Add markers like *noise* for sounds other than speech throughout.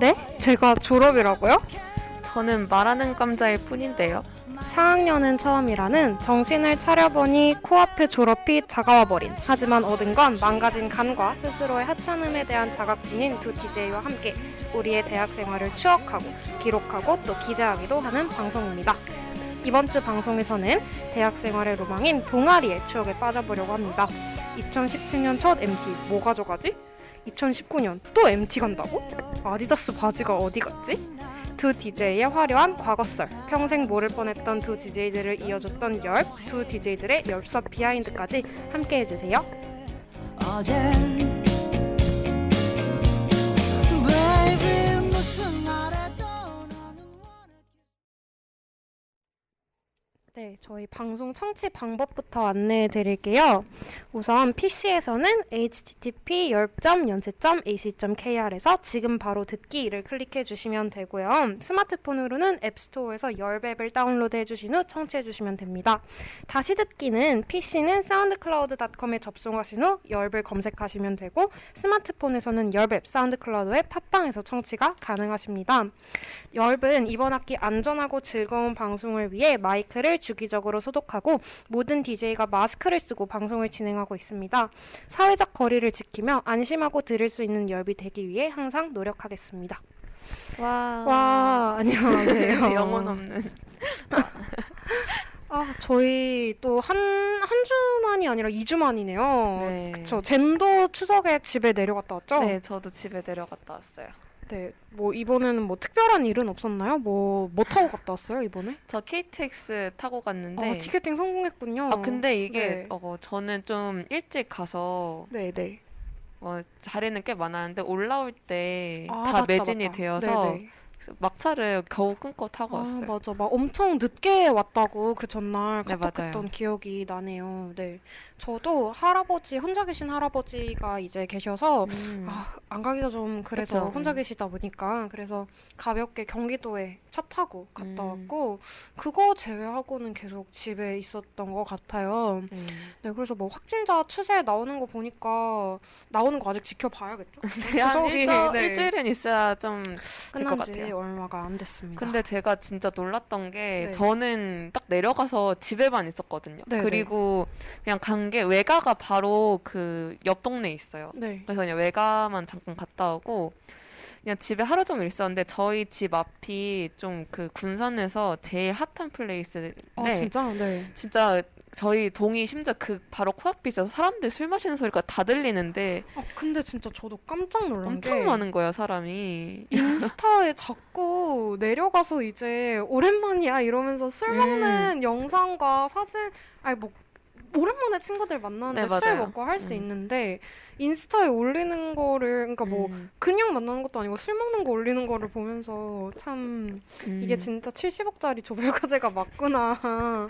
네 네? 제가 졸업이라고요? 저는 말하는 감자일 뿐인데요. 4학년은 처음이라는 정신을 차려보니 코앞에 졸업이 다가와 버린 하지만 얻은 건 망가진 감과 스스로의 하찮음에 대한 자각뿐인 두 DJ와 함께 우리의 대학 생활을 추억하고 기록하고 또 기대하기도 하는 방송입니다. 이번 주 방송에서는 대학 생활의 로망인 동아리의 추억에 빠져보려고 합니다. 2017년 첫 MT 뭐 가져가지? 2019년 또 MT 간다고? 아디다스 바지가 어디 갔지? 두 DJ의 화려한 과거설, 평생 모를 뻔했던 두 DJ들을 이어줬던 열, 두 DJ들의 엽서 비하인드까지 함께 해주세요. 어젠 네, 저희 방송 청취 방법부터 안내해 드릴게요. 우선 PC에서는 http 연세.ac.kr에서 지금 바로 듣기를 클릭해 주시면 되고요. 스마트폰으로는 앱스토어에서 열앱을 다운로드 해 주신 후 청취해 주시면 됩니다. 다시 듣기는 PC는 사운드클라우드.com에 접속하신 후 열앱을 검색하시면 되고 스마트폰에서는 열앱 사운드클라우드의 팟빵에서 청취가 가능하십니다. 열은 이번 학기 안전하고 즐거운 방송을 위해 마이크를 주 기적으로 소독하고 모든 DJ가 마스크를 쓰고 방송을 진행하고 있습니다. 사회적 거리를 지키며 안심하고 들을 수 있는 열이 되기 위해 항상 노력하겠습니다. 와. 와, 안녕하세요. *laughs* 영혼 없는. *laughs* 아, 저희 또 한, 한 주만이 아니라 2주 만이네요. 네. 그쵸. 젠도 추석에 집에 내려갔다 왔죠? 네, 저도 집에 내려갔다 왔어요. 네. 뭐, 이번에는 뭐 특별한 일은 없었나요? 뭐, 뭐 타고 갔다 왔어요, 이번에? 저 KTX 타고 갔는데 어, 티켓팅 성공했군요. 아 근데 이게 네. 어, 저는 좀 일찍 가서 네, 네. 어, 자리는 꽤 많았는데 올라올 때다 아, 매진이 맞다. 되어서 네네. 그래서 막차를 겨우 끊고 타고 아, 왔어요. 맞아. 막 엄청 늦게 왔다고 그 전날 네, 카톡했던. 기억이 나네요. 네. 저도 할아버지, 혼자 계신 할아버지가 이제 계셔서 음. 아, 안 가기가 좀 그래서 그쵸. 혼자 음. 계시다 보니까 그래서 가볍게 경기도에 차 타고 갔다 음. 왔고 그거 제외하고는 계속 집에 있었던 것 같아요. 음. 네, 그래서 뭐 확진자 추세 나오는 거 보니까 나오는 거 아직 지켜봐야겠죠. 네, *laughs* 한 추석이, 일저, 네. 일주일은 있어야 좀 끝난 지. 얼마가 안 됐습니다. 근데 제가 진짜 놀랐던 게 네. 저는 딱 내려가서 집에만 있었거든요. 네, 그리고 그냥 간 게 외가가 바로 그 옆 동네에 있어요. 네. 그래서 그냥 외가만 잠깐 갔다 오고 그냥 집에 하루 종일 있었는데 저희 집 앞이 좀 그 군산에서 제일 hot한 place인데 아, 진짜? 네. 진짜 저희 동이 심지어 그 바로 코앞이죠. 사람들 술 마시는 소리가 다 들리는데 아, 근데 진짜 저도 깜짝 놀란 엄청 게 많은 거예요, 사람이. 인스타에 자꾸 내려가서 이제 오랜만이야 이러면서 술 음. 먹는 영상과 사진 아니 뭐 오랜만에 친구들 만나는데 네, 술 맞아요. 먹고 할수 음. 있는데 인스타에 올리는 거를 그러니까 뭐 음, 그냥 만나는 것도 아니고 술 먹는 거 올리는 거를 보면서 참 음. 이게 진짜 70억짜리 조별 과제가 맞구나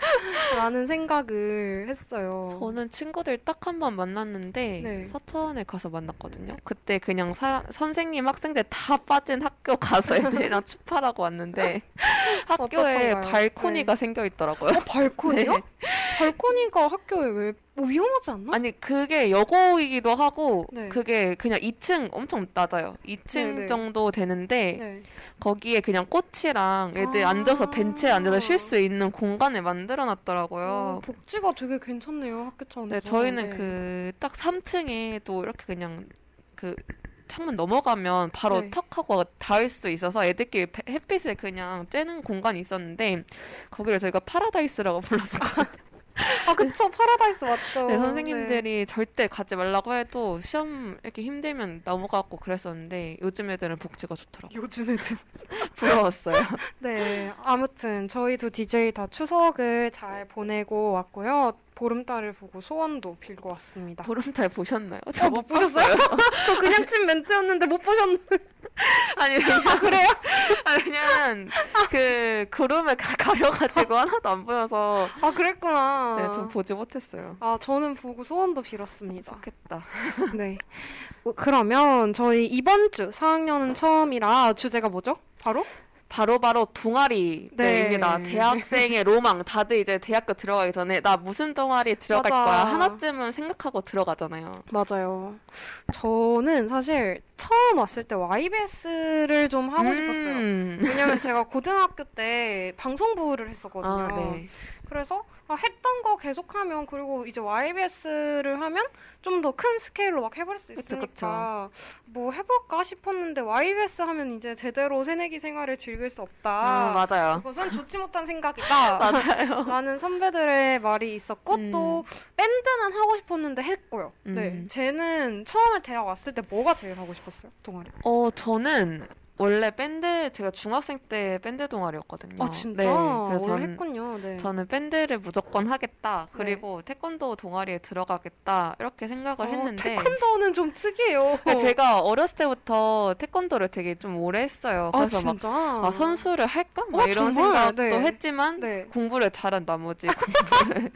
라는 생각을 했어요. 저는 친구들 딱 한 번 만났는데 네. 서천에 가서 만났거든요. 그때 그냥 사, 선생님 학생들 다 빠진 학교 가서 애들이랑 *laughs* 추파라고 왔는데 학교에 어떻던가요? 발코니가 생겨 있더라고요. 어, 발코니요? *laughs* 네. 발코니가 학교에 왜뭐 위험하지 않나? 아니 그게 여고이기도 하고 네. 그게 그냥 2층 엄청 낮아요. 2층 네, 네. 정도 되는데 네. 거기에 그냥 꽃이랑 애들 아. 앉아서 벤치에 앉아서 쉴 수 있는 공간을 만들어 어, 놨더라고요. 복지가 되게 괜찮네요 학교 차원에서. 네, 저희는 네. 그딱 3층에 또 이렇게 그냥 그 창문 넘어가면 바로 네. 턱 하고 닿을 수 있어서 애들끼리 배- 햇빛을 그냥 쬐는 공간이 있었는데 거기를 저희가 파라다이스라고 불렀었거든요. *laughs* 아 그쵸 파라다이스 맞죠. 네, 선생님들이 절대 가지 말라고 해도 시험 이렇게 힘들면 넘어가고 그랬었는데 요즘 애들은 복지가 좋더라고요. 요즘 애들. *laughs* 부러웠어요. *laughs* 네 아무튼 저희 두 DJ 다 추석을 잘 보내고 왔고요. 보름달을 보고 소원도 빌고 왔습니다. 보름달 보셨나요? 어, 못 보셨어요? *laughs* 저 그냥 친 멘트였는데 못 보셨는데. *laughs* 아니 왜냐 그래요? *laughs* 아니 왜냐면 그 구름을 가, 가려가지고 하나도 안 보여서 아, 그랬구나. 네, 좀 보지 못했어요. 아, 저는 보고 소원도 빌었습니다. 좋겠다. 네. 어, 그러면 저희 이번 주 4학년은 처음이라 주제가 뭐죠? 바로? 바로 바로 동아리입니다. 네. 대학생의 로망. 다들 이제 대학교 들어가기 전에 나 무슨 동아리에 들어갈 맞아. 거야 하나쯤은 생각하고 들어가잖아요. 맞아요. 저는 사실 처음 왔을 때 YBS를 좀 하고 싶었어요. 음. 왜냐면 제가 고등학교 때 방송부를 했었거든요. 아, 네. 그래서 아, 했던 거 계속하면 그리고 이제 YBS를 하면 좀 더 큰 스케일로 막 해볼 수 그쵸, 있으니까 뭐 해볼까 싶었는데 YBS 하면 이제 제대로 새내기 생활을 즐길 수 없다. 음, 맞아요. 그것은 좋지 못한 생각이다. *laughs* 맞아요. 라는 선배들의 말이 있었고 음. 또 밴드는 하고 싶었는데 했고요. 네, 음. 쟤는 처음에 대학 왔을 때 뭐가 제일 하고 싶었어요? 동아리. 어, 저는 원래 밴드 제가 중학생 때 밴드 동아리였거든요. 아 진짜? 네, 그래서 전, 했군요. 네. 저는 밴드를 무조건 하겠다. 그리고 태권도 동아리에 들어가겠다. 이렇게 생각을 어, 했는데 태권도는 좀 특이해요. 근데 제가 어렸을 때부터 태권도를 되게 좀 오래 했어요. 아 그래서 막 진짜? 아, 선수를 할까? 막 어, 이런 정말? 생각도 네. 했지만 네. 공부를 잘한 나머지 *laughs* 공부를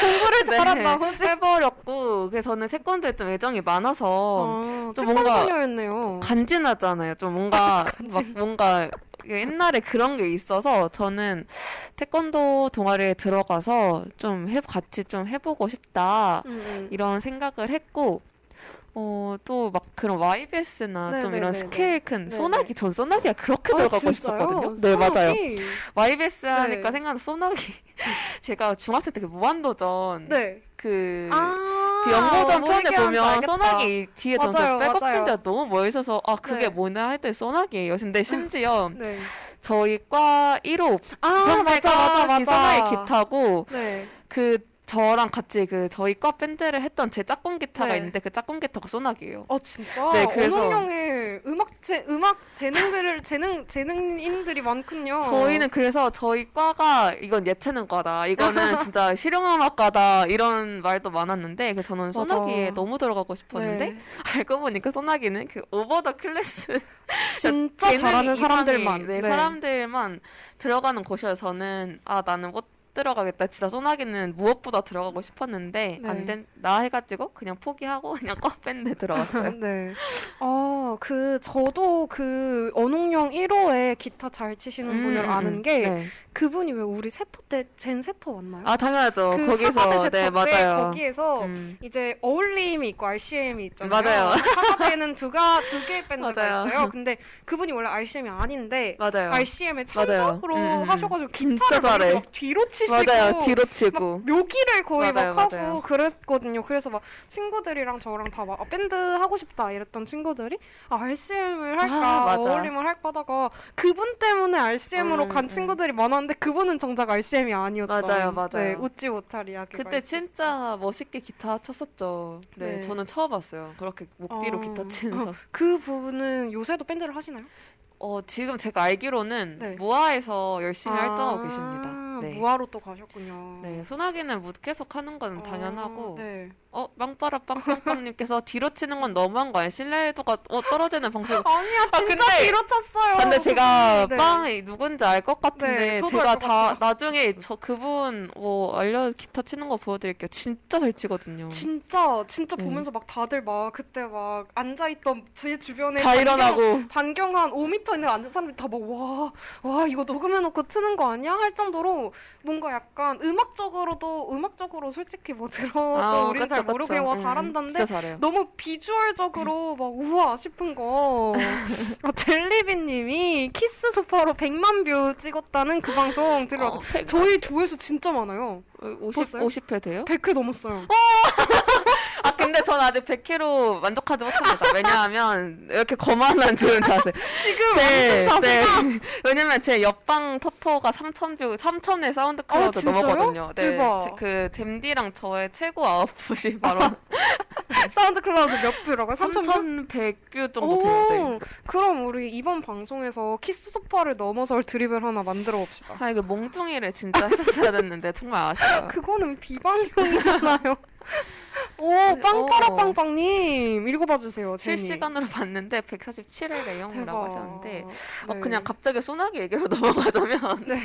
공부를 네, 잘한 나머지. 해버렸고 그래서 저는 태권도에 좀 애정이 많아서 아, 좀 뭔가 소녀였네요. 간지나잖아요. 좀 뭔가 *laughs* 막 뭔가 옛날에 그런 게 있어서 저는 태권도 동아리에 들어가서 좀 해, 같이 좀 해보고 싶다 음, 음. 이런 생각을 했고 어, 또 막 그런 YBS나 네, 좀 네, 이런 네, 스케일 큰 네, 소나기 전 소나기가 그렇게 아, 들어가고 진짜요? 싶었거든요. 네 맞아요. YBS 하니까 네. 생각나는 소나기. *laughs* 제가 중학생 때 그 무한도전 네. 그, 아, 그 연고전 뭔 편에 보면. 소나기 뒤에 전 맞아요, 백업 맞아요. 밴드가 너무 멋있어서 아 그게 네. 뭐냐 했더니 소나기예요. 근데 *laughs* 심지어 네. 저희 과 1호 아 선배가 맞아 맞아 맞아. 그 소나기 기타고 네. 그 저랑 같이 그 저희 과 밴드를 했던 제 짝꿍 기타가 네. 있는데 그 짝꿍 기타가 소나기예요. 어 진짜. 네, 그래서- 언홍영의 음악 재 음악 재능들을 재능 재능인들이 많군요. 저희는 그래서 저희 과가 이건 예체능과다. 이거는 *laughs* 진짜 실용음악과다. 이런 말도 많았는데 그 저는. 소나기에 너무 들어가고 싶었는데 네. *laughs* 알고 보니까 소나기는 그 오버 더 클래스 *laughs* 진짜 재능 잘하는 사람들만. 네, 사람들만 들어가는 곳이어서 저는 아 나는 못 들어가겠다. 진짜 소나기는 무엇보다 들어가고 싶었는데 네. 안 된다 해가지고 그냥 포기하고 *laughs* 그냥 과 밴드 들어갔어요. *laughs* 네. 아, 그, 저도 그, 언홍영 1호에 기타 잘 치시는 음, 분을 음, 아는 게, 네. 그분이 왜 우리 세터 때, 젠 세터 맞나요? 아 당연하죠. 그 거기서 세터 네때 맞아요. 거기에서 음. 이제 어울림이 있고 RCM이 있잖아요. 맞아요. 사과대는 두가 두 개의 *laughs* 밴드가 맞아요. 있어요. 근데 그분이 원래 RCM이 아닌데 맞아요. RCM의. 창작으로 음, 음. 하셔가지고 진짜 잘해. 뒤로 치 시고 맞아요. 뒤로 막 치고. 묘기를 거의 맞아요, 막 하고 맞아요. 그랬거든요. 그래서 막 친구들이랑 저랑 다 막 밴드 하고 싶다 이랬던 친구들이 아, RCM을 할까 아. 어울림을 할까 하다가 그분 때문에 RCM으로 음, 간 음. 친구들이 많았는데 그분은 정작 RCM이 아니었던 맞아요, 맞아요. 네, 웃지 못할 이야기가 그때. 진짜 멋있게 기타 쳤었죠. 네, 네. 저는 처음 봤어요. 그렇게 목 뒤로 어. 기타 치는 사 *laughs* 그 부분은 요새도 밴드를 하시나요? 어, 지금 제가 알기로는 네. 무아에서 열심히 활동하고 아, 계십니다. 네. 무화로 또 가셨군요. 네, 소나기는 무- 계속 하는 건 어, 당연하고, 네. 어, 빵빠라 빵빵빵님께서 뒤로 치는 건 너무한 거 아니에요? 신뢰도가 어, 떨어지는 방식. *laughs* 아니야 아, 진짜 근데- 뒤로 쳤어요. 근데 제가 네. 빵이 누군지 알 것 같은데 네, 저도 제가 다 같아요. 나중에 저 그분 뭐 알려 기타 치는 거 보여드릴게요. 진짜 잘 치거든요. 진짜 진짜 네. 보면서 막 다들 막 그때 막 앉아 있던 제 주변에 다 반경- 일어나고 반경 한 5m 있는 앉은 사람들이 다막와와 이거 녹음해놓고 트는 거 아니야 할 정도로 뭔가 약간 음악적으로도 음악적으로 솔직히 뭐 들어도 아, 우리 그쵸, 잘 모르고 그쵸. 와 음, 잘한다는데. 너무 비주얼적으로 막 우와 싶은 거. *laughs* 아, 젤리비님이 키스 소파로 100만 view 찍었다는 그 방송 들어서 어, 백- 저희 조회수 진짜 많아요. 50, 봤어요? 50회 돼요? 100회 넘었어요. 아 근데 전 아직 100회로 만족하지 못합니다. 왜냐하면 이렇게 거만한 지금 자세. 지금 제, 완전 네. 자세가 왜냐면 제 옆방 터터가 3,000view, 3,000의 사운드 클라우드 아, 진짜요? 넘었거든요. 네. 대박. 제, 그 잼디랑 저의 최고 아웃풋이 바로 *laughs* 사운드 클라우드 몇 view라고요? 3천 view? 3,100view 정도 돼요. 네. 오, 그럼 우리 이번 방송에서 키스 소파를 넘어설 드립을 하나 만들어 봅시다. 아 이거 몽둥이를 진짜 했었어야 됐는데 정말 아쉬워요. *laughs* 그거는 비방용이잖아요. *laughs* 오, 오. 빵빠라빵빵님 읽어봐 주세요. 제니. 실시간으로 봤는데 147회 내용이라고 대박. 하셨는데 어, 네. 그냥 갑자기 소나기 얘기로 *laughs* 넘어가자면 *laughs* 네.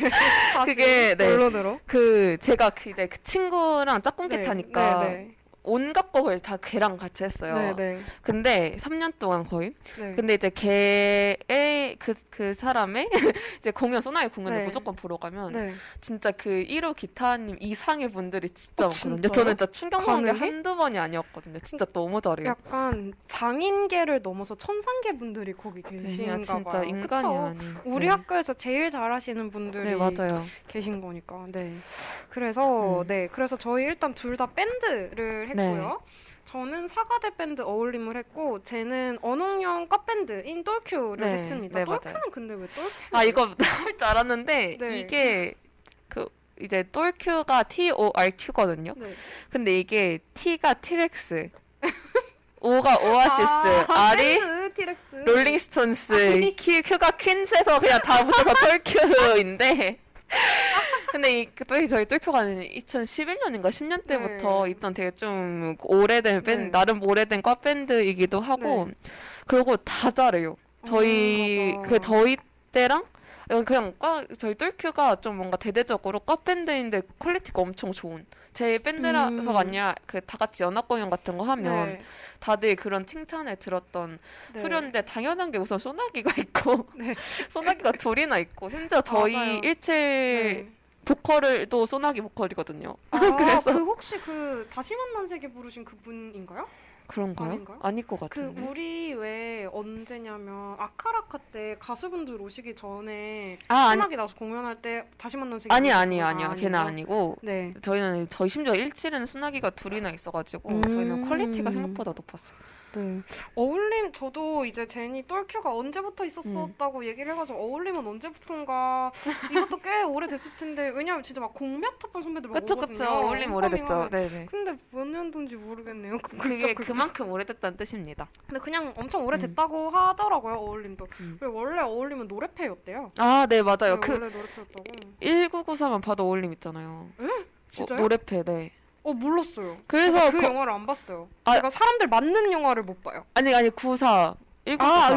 그게 네. 결론으로 그 제가 그 이제 그 친구랑 짝꿍기 네, 타니까 네, 온갖 곡을 다 걔랑 같이 했어요. 네, 네, 근데 3년 동안 거의. 네. 근데 이제 걔의 그, 그 사람의 *laughs* 이제 공연 소나기 공연을 네. 무조건 보러 가면 네. 진짜 그 1호 기타님 이상의 분들이 진짜 어, 많거든요. 진짜요? 저는 진짜 충격 먹은 게? 한두 번이 아니었거든요. 진짜 너무 잘해요. 약간 장인계를 넘어서 천상계 분들이 거기 계신가 그냥 진짜 봐요. 인간이? 아닌. 우리 네. 학교에서 제일 잘하시는 분들이 네 맞아요. 계신 거니까. 네. 그래서 음. 네. 그래서 저희 일단 둘 다 밴드를 했고요. 네. 저는 사과대 밴드 어울림을 했고 쟤는 언홍영 과 밴드인 똘큐를 네. 했습니다. 네, 똘큐는 맞아요. 근데 왜 똘큐? 아 이거 *laughs* 할줄 알았는데 네. 이게 그 이제 똘큐가 T O R Q거든요. 네. 근데 이게 T가 티렉스, *laughs* O가 오아시스, 아, R이. 롤링스톤스. Q, Q가 퀸즈에서 그냥 다 붙여서 *laughs* 똘큐인데. *laughs* 근데 이그 똘- 저희 똘큐가 2011년인가 10년 때부터 네. 있던 되게 좀 오래된 밴드, 네. 나름 오래된 과 밴드이기도 하고, 그리고 다 잘해요. 저희 음. 그 저희 때랑 어, 그냥 과 저희 똘큐가 좀 뭔가 대대적으로 과 밴드인데 quality가 엄청 좋은 제 밴드라서가 음. 아니라 그 다 같이 연합 공연 같은 거 하면 네. 다들 그런 칭찬을 들었던 네. 수련인데 당연한 게 우선 소나기가 *laughs* 있고 네. 소나기가 둘이나 있고 심지어 저희 맞아요. 일칠 네. 보컬을 또 소나기 보컬이거든요. 아, *laughs* 그래서- 그 혹시 그 다시 만난 세계 부르신 그분인가요? 그런가요? 아닌가요? 아닐 것그 같은데. 우리 왜 언제냐면 아카라카 때 가수분들 오시기 전에 아 소나기 나서 공연할 때 다시 만난 세계 아니 아니 분 아니야 걔는 아니에요? 아니고 네. 저희는 저희 심지어 일칠에는 소나기가 둘이나 있어가지고 음. 저희는 quality가 생각보다 높았어 요. 네. 어울림 저도 이제 제니 똘큐가 언제부터 있었었다고 음. 얘기를 해가지고 어울림은 언제부턴가 이것도 꽤 오래 됐을 텐데 왜냐면 진짜 막 공몇 합한 선배들 막 그쵸 오거든요. 그쵸 어울림 오래됐죠. 네네. 근데 몇 년도인지 모르겠네요. 그 그게 굴쩍. 그만큼 오래됐다는 뜻입니다. 근데 그냥 엄청 오래 됐다고 하더라고요 어울림도. 음. 그리고 원래 어울림은 노래패였대요. 아네 맞아요. 네, 그 원래 노래패였다고. 1994만 봐도 어울림 있잖아요. 진짜요? 어, 노래패 네. 어 몰랐어요. 그래서 그 거- 영화를 안 봤어요. 아. 제가 사람들 맞는 영화를 못 봐요. 아니 아니 94 1994 아,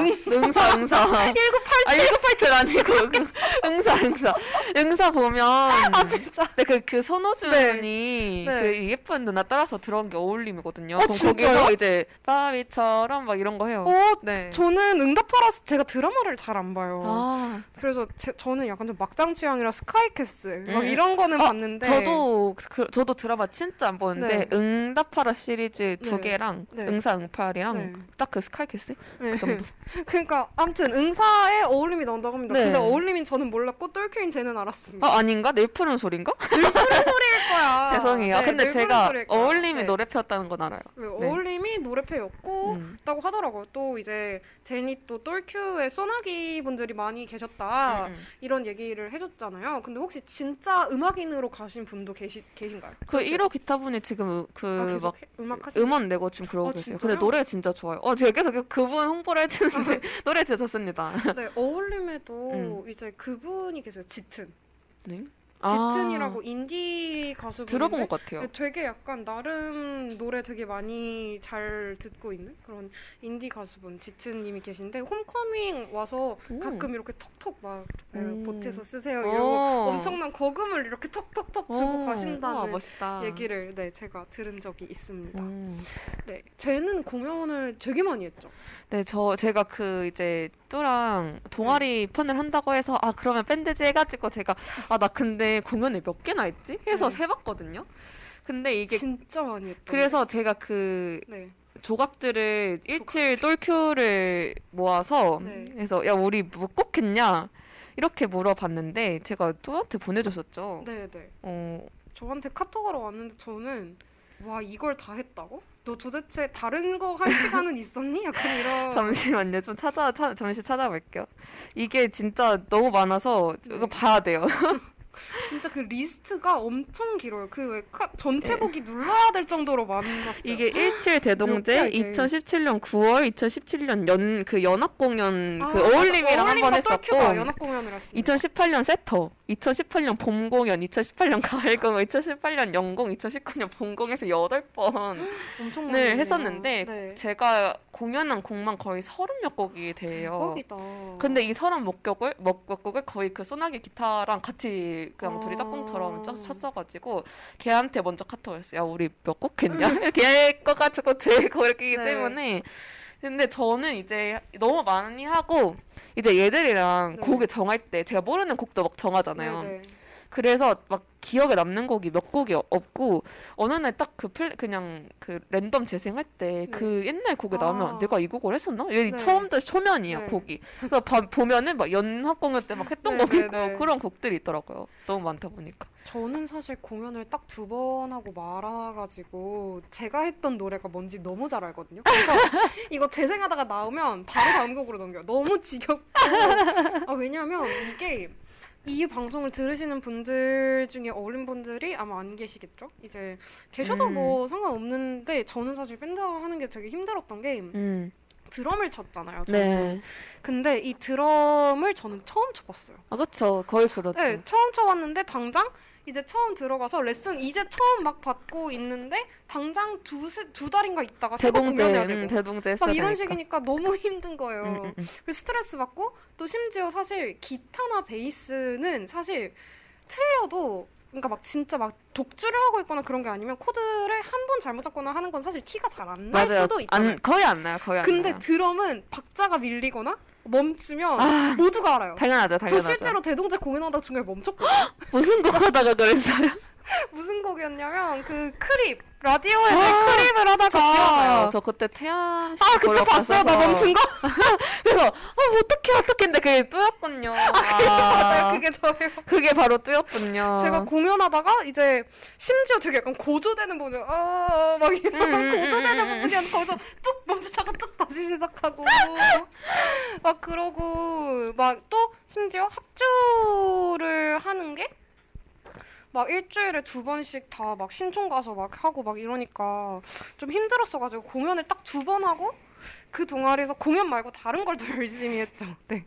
응사 응사 1987 아 1987 아니고 응- 응사 응사 응사 보면 아 진짜. 네, 그, 그 손호준이 네. 그 예쁜 누나 따라서 들어온 게 어울림이거든요. 어? 거기서 이제 바비처럼 막 이런 거 해요. 어 네. 저는 응답하라서 제가 드라마를 잘 안 봐요. 아, 그래서 제, 저는 약간 좀 막장 취향이라 스카이캐슬 막 음. 이런 거는 어, 봤는데 저도 그, 저도 드라마 진짜 안 보는데 네. 응답하라 시리즈 두 네. 개랑 네. 응사 응팔이랑 네. 딱그 스카이캐슬 네. 그 정도. *laughs* 그러니까 아무튼 응사에 어울림이 나온다고 합니다. 네. 근데 어울림인 저는 몰랐고 똘큐인 쟤는 알았습니다. 아 아닌가? 늘 푸른 소린가? *laughs* 소리일 거야. *laughs* 죄송해요. 네, 근데 늘 제가. 어울림이 네. 노래 폈다는 건 알아요. 네, 네. 어울림이 노래패였고 음. 다고 하더라고요. 또 이제 제니 또 똘큐에 소나기 분들이 많이 계셨다 음, 음. 이런 얘기를 해줬잖아요. 근데 혹시 진짜 음악인으로 가신 분도 계시 계신가요? 그 1호 기타분이 지금 아, 그 계속 막 해- 음악 음원 내고 지금 그러고 아, 계세요. 근데 노래 진짜 좋아요. 어, 제가 계속 그- 그분 홍보 를 해주는데 *laughs* 노래 진짜 좋습니다. 네, 어울림에도 음. 이제 그분이 계세요. 짙은. 네? 짙은이라고 인디 가수분 들어본 것 같아요. 되게 약간 나름 노래 되게 많이 잘 듣고 있는 그런 인디 가수분 짙은님이 계신데 홈커밍 와서 오. 가끔 이렇게 톡톡 막 에, 오. 보태서 쓰세요 오. 이러고 엄청난 거금을 이렇게 톡톡톡 주고 오, 가신다는 우와, 멋있다. 얘기를 네 제가 들은 적이 있습니다. 음. 네, 쟤는 공연을 되게 많이 했죠. 네, 저 제가 그 이제 또랑 동아리 편을 한다고 해서 아 그러면 밴드지 해가지고 제가 아 나 근데 공연을 몇 개나 했지? 해서 네. 세봤거든요. 근데 이게 진짜 많이 했던. 그래서 제가 그 네. 조각들을 일칠 똘큐를 모아서 네. 해서 야 우리 뭐 꼭 했냐 이렇게 물어봤는데 제가 또한테 보내줬었죠. 네, 네. 어, 저한테 카톡으로 왔는데 저는 와 이걸 다 했다고? 너 도대체 다른 거 할 시간은 있었니? 약간 이런. *laughs* 잠시만요. 좀 찾아, 찾 잠시 찾아볼게요. 이게 진짜 너무 많아서 네. 이거 봐야 돼요. *laughs* 진짜 그 리스트가 엄청 길어요. 그 왜 전체 네. 보기 눌러야 될 정도로 많았어요. 이게 일칠 몇 대동제 개야, 이게? 2017년 9월, 2017년 연 그 연합 공연 아, 그. 어울림이랑 한 번 했었고 연합 공연을 했습니다. 2018년 세터, 2018년 봄 공연, 2018년 가을 공연, 2018년 연공, 2019년 봄 공에서 8번을 엄청 많이 했네요. 했었는데 네. 제가 공연한 곡만 거의 서른 몇 곡이 돼요. 대박이다. 근데 이 서른 몇 곡을 몇, 몇 곡을 거의 그 소나기 기타랑 같이 그냥 둘이 아. 짝꿍처럼 짜- 쳤어가지고 걔한테 먼저 카톡을 했어요. 야 우리 몇 곡 했냐? *laughs* 이렇게 해가지고 들고 이렇게 네. 때문에 근데 저는 이제 너무 많이 하고 이제 얘들이랑 네. 곡을 정할 때 제가 모르는 곡도 막 정하잖아요. 네네. 그래서 막 기억에 남는 곡이 몇 곡이 없고 어느 날 딱그플 그냥 그 랜덤 재생할 때그 옛날 곡에 나오면 아. 내가 이 곡을 했었나? 얘 네. 처음부터 초면이야 네. 곡이. 그래서 봐- 보면은 막 연합 공연 때 막 했던 네, 곡이고 네, *laughs* 네. 그런 곡들이 있더라고요. 너무 많다 보니까. 저는 사실 공연을 딱 두 번 하고 말아가지고 제가 했던 노래가 뭔지 너무 잘 알거든요. 그래서 *laughs* 이거 재생하다가 나오면 바로 다음 곡으로 넘겨요. 너무 지겹고. 아, 왜냐면 이게 이 방송을 들으시는 분들 중에 어린 분들이 아마 안 계시겠죠? 이제 계셔도 음. 뭐 상관없는데 저는 사실 밴드 하는 게 되게 힘들었던 게 음. 드럼을 쳤잖아요. 저는. 네. 근데 이 드럼을 저는 처음 쳐봤어요. 아 그렇죠. 거의 그렇죠. 네, 처음 쳐봤는데 당장 이제 처음 들어가서 레슨 이제 처음 막 받고 있는데 당장 두세 두 달인가 있다가 대동제, 공연해야 되고 음, 대동제 막 이런 되니까. 식이니까 너무 힘든 거예요. 음, 음, 음. 그래서 스트레스 받고 또 심지어 사실 기타나 베이스는 사실 틀려도 그러니까 막 진짜 막 독주를 하고 있거나 그런 게 아니면 코드를 한 번 잘못 잡거나 하는 건 사실 티가 잘 안 날. 수도 있잖아요. 안, 거의 안 나요. 거의 안 근데 나요. 드럼은 박자가 밀리거나 멈추면 아. 모두가 알아요. 당연하죠. 저 당연하죠. 실제로 대동제 공연하다가 중간에 멈췄거든요. *gasps* 무슨 곡 하다가 그랬어요? *laughs* 무슨 곡이었냐면 그 Creep 라디오헤드 아, Creep을 하다가 저 그때 태양 씨아 그때 봤어요. 나 멈춘 거? *laughs* 그래서 어, 어떻게 어떻게 했는데 그게 뚜였군요. 아, 맞아요. 그게 저예요. 그게 바로 뚜였군요. 제가 공연하다가 이제 심지어 되게 약간 고조되는 부분 아막 이런 음, 음, 고조되는 음, 음. 부분이었는데 거기서 뚝 멈췄다가 뚝 다시 시작하고 *laughs* 막 그러고 막 또 심지어 합주를 하는 게 막 일주일에 두 번씩 다 막 신촌 가서 막 하고 막 이러니까 좀 힘들었어가지고 공연을 딱 두 번 하고 그 동아리에서 공연 말고 다른 걸 더 *laughs* 열심히 했죠. 네.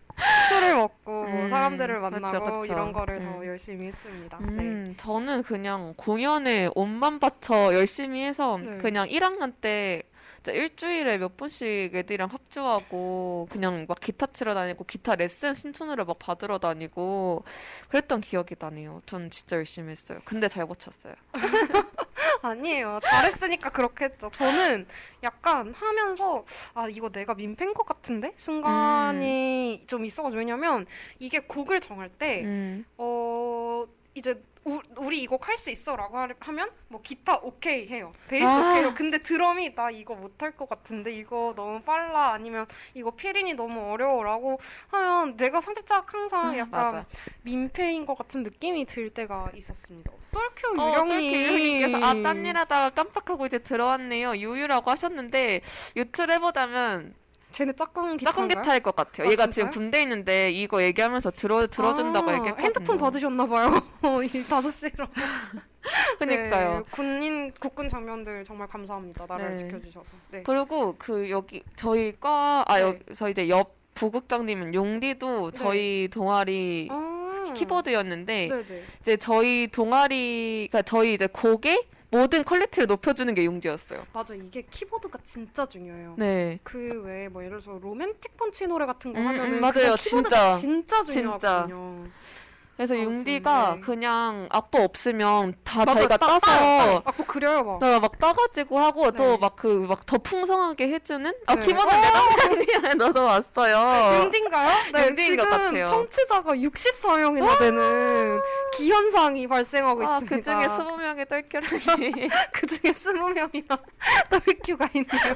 술을 먹고 음, 사람들을 만나고 그쵸. 이런 거를 더 음. 열심히 했습니다. 네. 음, 저는 그냥 공연에 옷만 받쳐 열심히 해서 네. 그냥 1학년 때 일주일에 몇 번씩 애들이랑 합주하고 그냥 막 기타 치러 다니고 기타 레슨 신촌으로 막 받으러 다니고 그랬던 기억이 나네요. 전 진짜 열심히 했어요. 근데 잘 못 쳤어요. *laughs* 아니에요. 잘했으니까 그렇게 했죠. 저는 약간 하면서 아 이거 내가 민폐인 것 같은데 순간이 좀 있어가지고 왜냐면 이게 곡을 정할 때 음. 어 이제 우, 우리 이 곡 할 수 있어라고 하- 하면 뭐 기타 오케이 해요 베이스 아. 오케이 해요 근데 드럼이 나 이거 못할 것 같은데 이거 너무 빨라 아니면 이거 필인이 너무 어려워라고 하면 내가 살짝 항상 아, 약간 맞아. 민폐인 것 같은 느낌이 들 때가 있었습니다. 똘큐 어, 유령님 유령님께서 아, 딴 일 하다가 깜빡하고 이제 들어왔네요. 유유라고 하셨는데 유출해보자면 쟤네 짝꿍 짝꿍 기타인가요? 기타일 것 같아요. 아, 얘가 진짜요? 지금 군대 있는데 이거 얘기하면서 들어 들어준다고 아, 얘기했거든요. 핸드폰 받으셨나 봐요. *laughs* 이 다섯 시라서. *laughs* 그니까요. 네, 군인 국군 장면들 정말 감사합니다. 나를 네. 지켜주셔서. 네. 그리고 그 여기 저희 과아 네. 여기 저 이제 옆 부국장님은 용디도 저희 동아리 아, 키보드였는데. 이제 저희 동아리가 저희 이제 곡의 모든 quality를 높여주는 게 용디였어요. 맞아 이게 키보드가 진짜 중요해요. 네. 그 외에 뭐 예를 들어서 로맨틱 펀치 노래 같은 거 음, 하면은 음, 맞아요. 그냥 키보드가 진짜, 진짜. 중요하거든요. 그래서 아, 용디가 네. 그냥 악보 없으면 다 맞아요. 자기가 따- 아, 뭐 그려요 막. 네, 막 따가지고 하고 네. 또막 그 막 더 풍성하게 해주는 아 네. 키보드 내담당이야 *laughs* 너도 왔어요. 용딘가요? 네, *laughs* 용딘인 지금 같아요. 청취자가 64명이나 되는 기현상이 발생하고 아, 있습니다. 그 중에 20명의 똘끼라니. 그 중에 20명이나 똘큐가 있네요.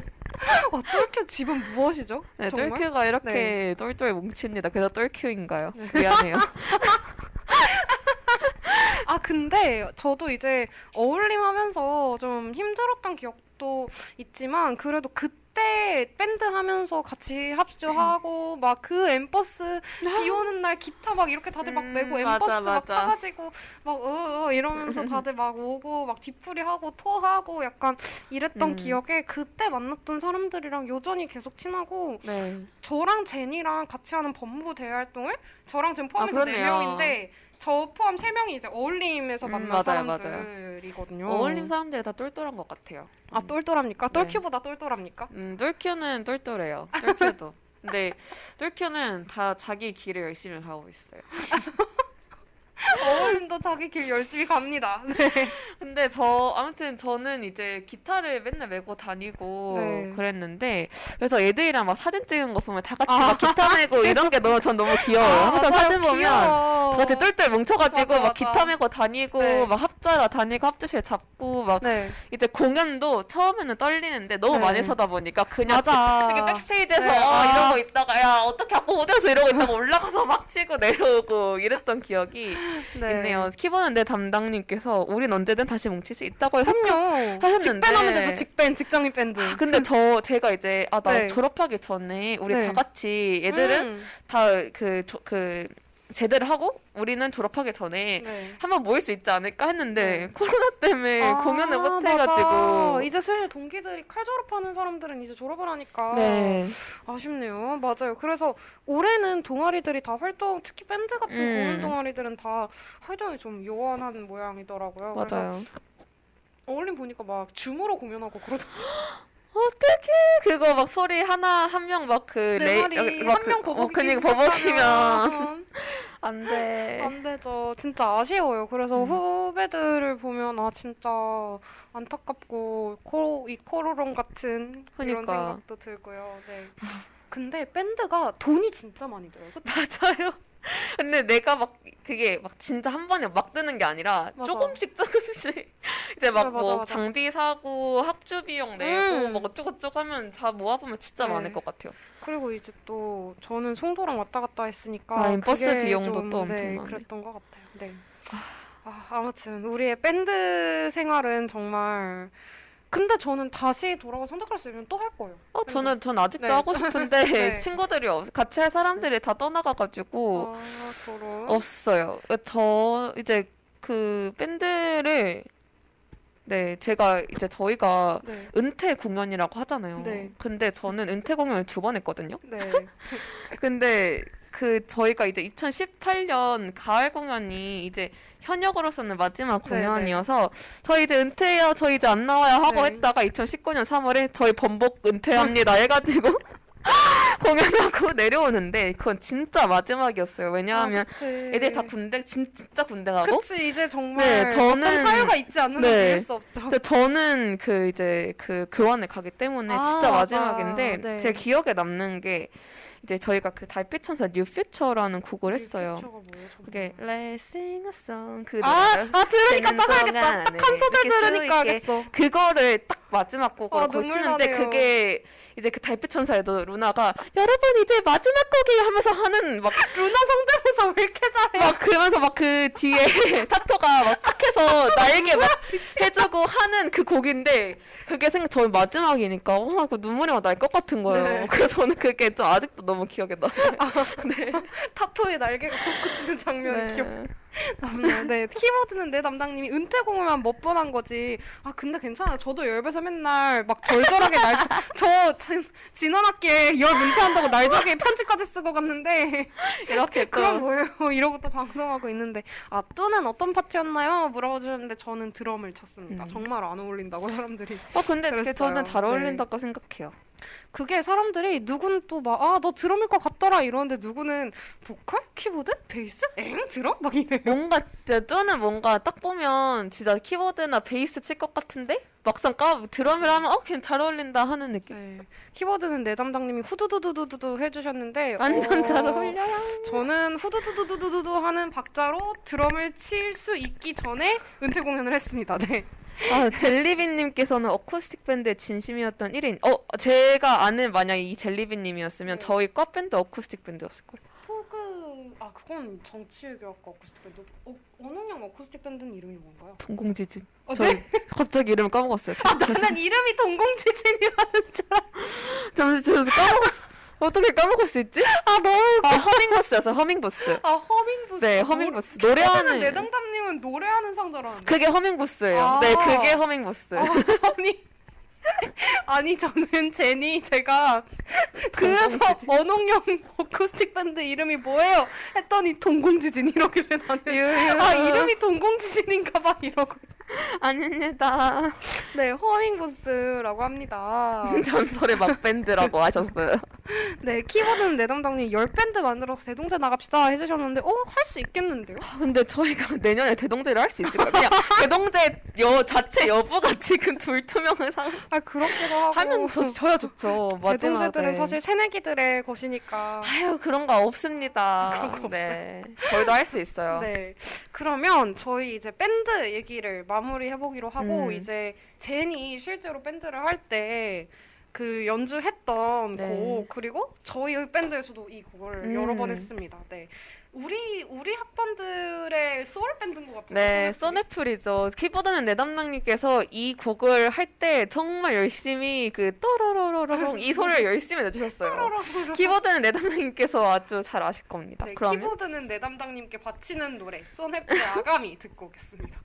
와, 똘큐 집은 무엇이죠? 네, 정말? 똘큐가 이렇게 네. 똘똘 뭉칩니다. 그래서 똘큐인가요? 미안해요. *laughs* *laughs* 아, 근데 저도 이제 어울림 하면서 좀 힘들었던 기억도 있지만 그래도 그때 그때 밴드 하면서 같이 합주하고 *laughs* 막 그 엠버스 비 *laughs* 오는 날 기타 막 이렇게 다들 막 음, 메고 엠버스 막. 타가지고 막 어, 어 이러면서 *laughs* 다들 막 오고 막 뒤풀이 하고 토하고 약간 이랬던 음. 기억에 그때 만났던 사람들이랑 여전히 계속 친하고 네. 저랑 제니랑 같이 하는 법무 대회 활동을 저랑 젠 포함해서 네 그러네요. 명인데 저 포함 세 명이 이제 어울림에서 음, 만난 맞아요, 맞아요. 사람들이거든요. 어울림 사람들이 다 똘똘한 것 같아요. 아 똘똘합니까? 네. 똘큐보다 똘똘합니까? 음, 똘큐는 똘똘해요. 똘큐도. 근데 똘큐는 다 자기 길을 열심히 가고 있어요. *laughs* 어울림도 자기 길 열심히 갑니다. *laughs* 네. 근데 저 아무튼 저는 이제 기타를 맨날 메고 다니고 네. 그랬는데 그래서 애들이랑 막 사진 찍은 거 보면 다 같이 아, 막 기타 메고 *laughs* 이런 게 너무 전 너무 귀여워요. 항상 맞아요. 사진 보면 귀여워. 다 같이 똘똘 뭉쳐가지고 맞아, 막 맞아. 기타 메고 다니고 네. 막 합자라 다니고 합주실 잡고 막 네. 이제 공연도 처음에는 떨리는데 너무 네. 많이 서다 보니까 그냥 맞아. 되게 백스테이지에서 네, 어, 아. 이러고 있다가 야 어떻게 아까 어디서 이러고 있다가 올라가서 막 치고 내려오고 이랬던 기억이 *laughs* 네. 있네요. 키보드 내 담당님께서 우린 언제든 다시 뭉칠 수 있다고. *laughs* 하셨는데. 직밴하면 되죠. 직밴 직장인 밴드. 근데 저 제가 이제 아나 네. 졸업하기 전에 우리 네. 다 같이 애들은 음. 다그그 제대를 하고 우리는 졸업하기 전에 네. 한번 모일 수 있지 않을까 했는데 네. 코로나 때문에 아, 공연을 못. 해가지고 이제 슬 동기들이 칼 졸업하는 사람들은 이제 졸업을 하니까 네 아쉽네요. 맞아요. 그래서 올해는 동아리들이 다 활동, 특히 밴드 같은 음. 공연 동아리들은 다 활동이 좀 요원한 모양이더라고요. 맞아요. 어울림 보니까 막 줌으로 공연하고 그러더라고요. *gasps* 어떻게 그거 막 소리 하나 한 명 막그내 레이 말이 막한명 그- 어, 그니까 버벅이면 안 돼. 안 되죠. 진짜 아쉬워요. 그래서 음. 후배들을 보면 아 진짜 안타깝고 코로 이 코로롱 같은 이런 그러니까. 생각도 들고요. 네. 근데 밴드가 돈이 진짜 많이 들어요. 맞아요. *laughs* 근데 내가 막 그게 막 진짜 한 번에 막 뜨는 게 아니라 맞아. 조금씩 조금씩 *laughs* 이제 맞아, 막 맞아, 뭐 맞아. 장비 사고 합주 비용 내고 음. 뭐 어쩌고저쩌고 하면 다 모아보면 진짜 네. 많을 것 같아요. 그리고 이제 또 저는 송도랑 왔다 갔다 했으니까 아, 버스 비용도 좀, 또 엄청 네, 나네. 그랬던 것 같아요. 네. 아, 아무튼 우리의 밴드 생활은 정말 근데 저는 다시 돌아가 선택할 수 있으면 또 할 거예요. 어 저는 전 아직도 네. 하고 싶은데 *laughs* 네. 친구들이 없, 같이 할 사람들이 다 떠나가가지고 아. 없어요. 저 이제 그 밴드를 네 제가 이제 저희가 네. 은퇴 공연이라고 하잖아요. 네. 근데 저는 은퇴 공연을 두 번 했거든요. 네. *laughs* 근데 그 저희가 이제 2018년 가을 공연이 이제 현역으로서는 마지막 네, 공연이어서 저희 이제 은퇴해요. 저희 이제 안 나와요 하고 네. 했다가 2019년 3월에 저희 번복 은퇴합니다 해가지고 *laughs* 공연하고 *laughs* 내려오는데 그건 진짜 마지막이었어요. 왜냐하면 아. 애들 다 군대 진, 진짜 군대 가고 그치 이제 정말 네, 저는- 사유가 있지 않는 한 네. 밀수 없죠. 근데 저는 그 이제 그 교환을 가기 때문에 아, 진짜. 마지막인데 네. 제 기억에 남는 게 이제 저희가 그 달빛 천사 New Future라는 곡을 했어요. 퓨처가 뭐예요, 정말? 그게 Let's sing a song 그 아, 아 들으니까 딱 알겠다. 딱 한 소절 들으니까 알겠어. 그거를 딱 마지막 곡으로 아, 고치는데. 그게 이제 그 달빛 천사에도 루나가 여러분 이제 마지막 곡이에요 하면서 하는 막 *laughs* 루나 성대모사 왜 이렇게 잘해? 막 그러면서 막 그 뒤에 *laughs* 타토가 막딱 해서 *laughs* 날개 막 해주고 하는 그 곡인데 그게 생각 저는 마지막이니까 와, 그 눈물이 막 날 것 같은 거예요. 네. 그래서 저는 그게 좀 아직도 너무 기억에 나요. *laughs* 네. *laughs* 타투에 날개가 솟구치는 장면이 네. 기억 *laughs* 네, 키보드는 내 담당님이 은퇴 공연만 몇번한 거지. 아 근데 괜찮아요. 저도 열배서 맨날 막 절절하게 날저 지난 학기에 열 은퇴한다고 날저기에 편지까지 쓰고 갔는데 *laughs* 이렇게 또 그럼 뭐예요? 이러고 또 방송하고 있는데 아 뚜는 어떤 파티였나요? 물어봐 주셨는데 저는 드럼을 쳤습니다. 음. 정말 안 어울린다고 사람들이. 어 근데. 저는 잘 네. 어울린다고 생각해요. 그게 사람들이 누군 또 막 아 너 드럼일 것 같더라 이러는데 누구는 보컬, 키보드, 베이스, 엥 드럼 막 이래요. 뭔가 진짜 뚜는 뭔가 딱 보면 진짜 키보드나 베이스 칠 것 같은데 막상 까 드럼을 하면 어 그냥 잘 어울린다 하는 느낌. 네. 키보드는 내 담당님이 후두두두두두 해주셨는데 완전 어, 잘 어울려요. 저는 후두두두두두두 하는 박자로 드럼을 칠 수 있기 전에 은퇴 공연을 했습니다. 네. 아, 젤리빈님께서는 어쿠스틱 밴드의 진심이었던 1인. 어, 제가 아는 만약 이 젤리빈님이었으면 네. 저희 과 밴드 어쿠스틱 밴드였을 거예요. 아 그건 정치외교학과 어쿠스틱 밴드. 어, 원홍영 어쿠스틱 밴드는 이름이 뭔가요? 동공지진. 어, 저 네? *laughs* 갑자기 이름 까먹었어요. 아 나는 이름이 동공지진이라는 줄. 알- 잠시 저 까먹었어. 어떻게 까먹을 수 있지? 아 너무. 아 허밍버스였어. 허밍버스. 아 허밍부스. 네, 아, 허밍버스. 노래- 노래하는 노래하는 내담담님은 노래하는 상자라는데. 그게 허밍버스예요. 아. 네, 그게 허밍버스. 어, 아니 *laughs* 아니 저는 제니 제가 그래서 원홍영 어쿠스틱 밴드 이름이 뭐예요? 했더니 동공지진 이러길래 나는. 아 이름이 동공지진인가봐 이러고 아닙니다. 네 허밍부스라고 합니다. *laughs* 전설의 막밴드라고 하셨어요. 네 키보드는 내 담당님 열 밴드 만들어서 대동제 나갑시다 해주셨는데 어할 수 있겠는데요? 아, 근데 저희가 *laughs* 내년에 대동제를 할 수 있을까요? 그냥 대동제 여 자체 여부가 지금 불투명한 상황. 아 그렇기도 하고 하면 저 저야 좋죠. *laughs* 대동제들은. 사실 새내기들의 것이니까 아유 그런 거 없습니다. *laughs* 그런 거 네, 저희도 할 수 있어요. 네. 그러면 저희 이제 밴드 얘기를 마무리 해보기로 하고 음. 이제 제니 실제로 밴드를 할때 그 연주했던 네. 곡 그리고 저희 밴드에서도 이 곡을 음. 여러 번 했습니다. 네. 우리 우리 학번들의 소울 밴드인 것 같아요. 네. 소네풀이죠. 키보드는 내 담당님께서 이 곡을 할 때 정말 열심히 그 또로로로롱 이 소리를 *laughs* 열심히 내주셨어요. 키보드는 내 담당님께서 아주 잘 아실 겁니다. 네, 그러면 키보드는 내 담당님께 바치는 노래 소네플의 아가미 듣고 오겠습니다.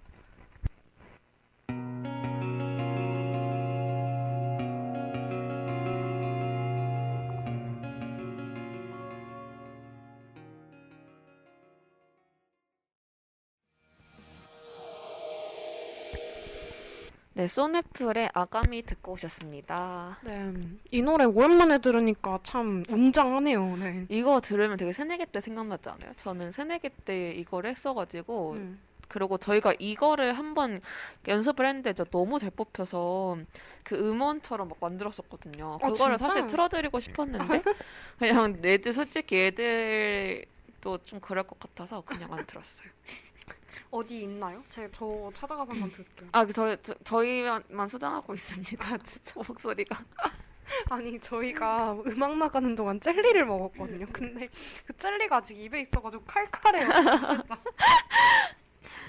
네, 소네풀의 아가미 듣고 오셨습니다. 네, 이 노래 오랜만에 들으니까 참 웅장하네요. 네. 이거 들으면 되게 새내기 때 생각나지 않아요? 저는 새내기 때 이걸 했어가지고 음. 그리고 저희가 이거를 한번 연습을 했는데 진짜 너무 잘 뽑혀서 그 음원처럼 막 만들었었거든요. 어, 그거를 진짜? 사실 틀어드리고 싶었는데 *laughs* 그냥 애들 솔직히 애들도 좀 그럴 것 같아서 그냥 안 들었어요. *laughs* 어디 있나요? 제가 저 찾아가서 한번 들을게요. 아, 그 저, 저 저희만 소장하고 있습니다. 아, *laughs* 진짜 목소리가. 아니 저희가 음악 나가는 동안 젤리를 먹었거든요. 근데 그 젤리가 아직 입에 있어가지고 칼칼해요. *laughs*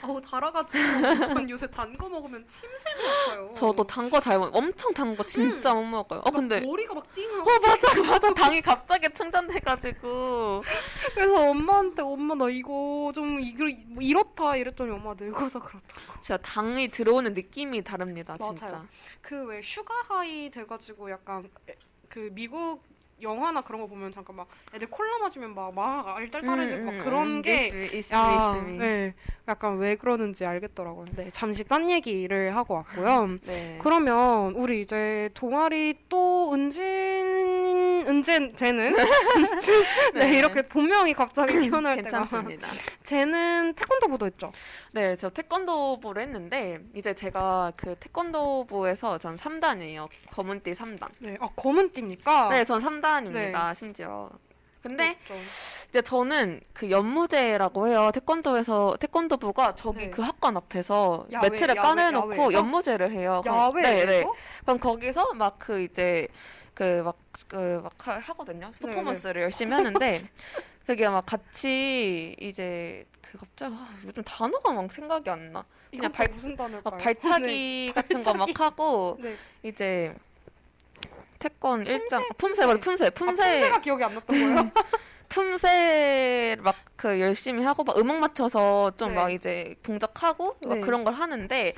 어우 달아가지고 전 요새 단 거 먹으면 침샘이 아파요. 저도 단 거 잘 먹, 엄청 단 거 진짜 못 먹어요. 어, 막 근데 머리가 막 띵해요. 어 맞아 맞아 당이 갑자기 충전돼가지고 그래서 엄마한테 엄마 나 이거 좀 이, 뭐 이렇다 이랬더니 엄마 늙어서 그렇다고. 진짜 당이 들어오는 느낌이 다릅니다 진짜. 맞아요. 그왜 sugar high 돼가지고 약간 에- 그 미국 영화나 그런 거 보면 잠깐 막 애들 콜라 마시면 막 막 알딸딸해지고 막 그런 게 있, 야. 네, 약간 왜 그러는지 알겠더라고요. 네, 잠시 딴 얘기를 하고 왔고요. *laughs* 네. 그러면 우리 이제 동아리 또 은진 은진 쟤는 *laughs* 네, 이렇게 본명이 갑자기 *clears throat* 튀어나올 때가 괜찮습니다. *laughs* 쟤는 태권도부도 했죠. 네, 저 태권도부를 했는데 이제 제가 그 태권도부에서 전 3단이에요. 검은띠 3단. 네, 아 검은 띠입니까? 네, 전 3단 입니다. 심지어. 근데 그렇죠. 이제 저는 그 연무제라고 해요. 태권도에서 태권도부가 저기 네. 그 학관 앞에서 야외, 매트를 야외, 까내놓고 야외에서? 연무제를 해요. 야외에서 네, 네. 그럼 거기서 막 그 이제 그 막 그 막 하거든요. 네, 퍼포먼스를 열심히 하는데 *laughs* 그게 막 같이 이제 그 갑자기 아, 요즘 단어가 막 생각이 안 나. 그냥 또 발- 무슨 단어일까요? 막 발차기 *laughs* 같은 거 막 하고 네. 이제 태권 일장 품새. 맞아 품새. 아, 품새 품새가 기억이 안 났던 거예요. *laughs* 품새 막 그 열심히 하고 막 음악 맞춰서 좀 네. 막 이제 동작하고 막 네. 그런 걸 하는데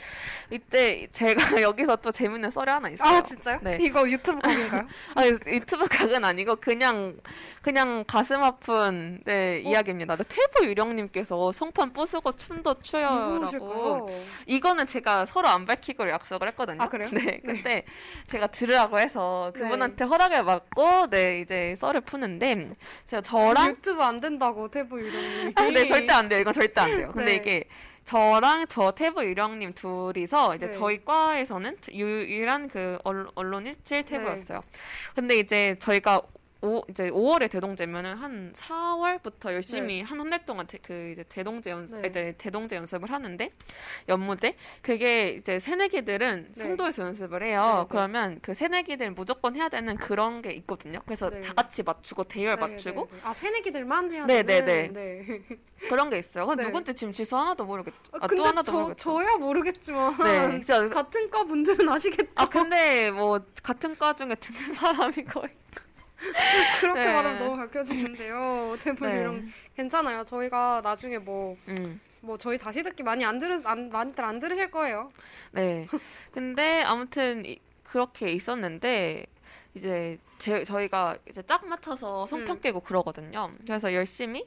이때 제가 *laughs* 여기서 또 재밌는 썰이 하나 있어요. 아 진짜요? 네. 이거 유튜브 각인가요? *laughs* 아니 유튜브 각은 아니고 그냥 그냥 가슴 아픈 네 어? 이야기입니다. 태보 유령님께서 송판 부수고 춤도 추요라고? 이거는 제가 서로 안 밝히기로 약속을 했거든요. 아, 그래요? *laughs* 네. 근데 제가 들으라고 해서 네. 그분한테 허락을 받고 네 이제 썰을 푸는데 제가 저랑 유튜브 안 된다고 태부 유령님이. 아, 네 절대 안 돼요. 이건 절대 안 돼요. 근데 네. 이게 저랑 저 태부 유령님 둘이서 이제 네. 저희 과에서는 유일한 그 언- 언론 일칠 네. 태부였어요. 근데 이제 저희가 오, 이제 5월에 대동제면은 한 4월부터 열심히 한한 달 동안 대, 그 이제 대동제 연 네. 이제 대동제 연습을 하는데 연무제 그게 이제 새내기들은 네. 송도에서 연습을 해요. 네, 네. 그러면 그 새내기들 무조건 해야 되는 그런 게 있거든요. 그래서 네. 다 같이 맞추고 대열 네, 맞추고 네, 네. 아 새내기들만 해야 네, 네, 되는. 네. 네. 그런 게 있어요. 네. 누군지 지금 지수 하나도 모르겠죠. 아, 아, 근데 또 하나도 저 모르겠죠. 저야 모르겠지만 네, 진짜 같은 과 분들은 아시겠죠? 아 근데 뭐 같은 과 중에 듣는 사람이 거의 *laughs* 그렇게 네. 말하면 너무 밝혀지는데요. 대본 네. 이런 괜찮아요. 저희가 나중에 뭐뭐 음. 저희 다시 듣기 많이 안 들으 안 많이들 안 들으실 거예요. 네. 근데 아무튼 이- 그렇게 있었는데 이제 제, 저희가 이제 짝 맞춰서 송편 음. 깨고 그러거든요. 그래서 열심히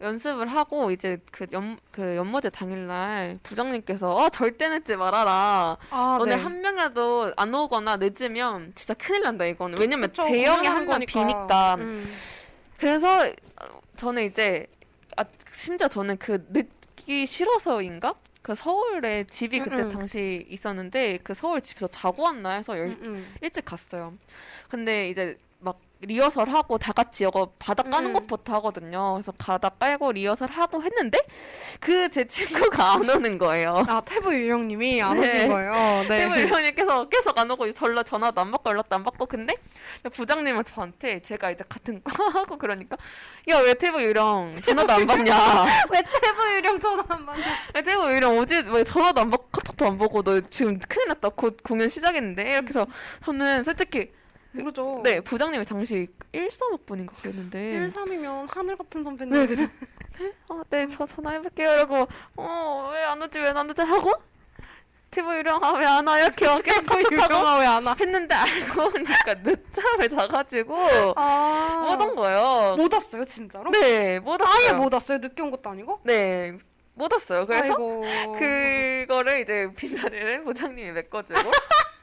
연습을 하고 이제 그 연 그 연모제 당일날 부장님께서 어 절대 늦지 말아라. 아, 너네 한 명이라도 안 오거나 늦으면 진짜 큰일 난다 이거는. 왜냐면 그쵸, 대형이 한번 거니까. 비니까. 음. 그래서 어, 저는 이제 아, 심지어 저는 그 늦기 싫어서인가? 그 서울에 집이 그때 음, 음. 당시 있었는데 그 서울 집에서 자고 왔나 해서 열, 음, 음. 일찍 갔어요. 근데 이제 막 리허설 하고 다 같이 이거 바닥 까는 음. 것부터 하거든요. 그래서 바닥 깔고 리허설 하고 했는데 그 제 친구가 안 오는 거예요. 아 태부 유령님이 안 네. 오신 거예요. 네. 태부 일원님께서 계속 안 오고 전화 전화도 안 받고 연락도 안 받고 근데 부장님은 저한테 제가 이제 같은 과 *laughs* 하고 그러니까 야 왜 태부 유령 전화도 안 받냐 *laughs* 왜 태부 유령 전화 안 받냐? 왜 태부 유령 오지 왜 전화도 안 받고 카톡도 안 보고 너 지금 큰일 났다 곧 공연 시작했는데 이렇게 해서 저는 솔직히 모르죠. 네 부장님이 당시 135분인 것 같았는데 1삼이면 하늘 같은 선배님. 네 그래서 어, 네, 저 전화해볼게요. 이러고, 어, 왜 안 오지, 왜 안 오지? 하고, 티브 유령, 아, 왜 안 와? 이렇게 막 계속 유령아 왜안 와? 했는데 알고 보니까 늦잠을 자가지고 아. 못온 거예요. 못 왔어요 진짜로? 네, 못 왔어요. 아예 못 왔어요. 늦게 온 것도 아니고? 네, 못 왔어요. 그래서 아이고. 그거를 이제 빈자리를 부장님이 메꿔주고 *laughs*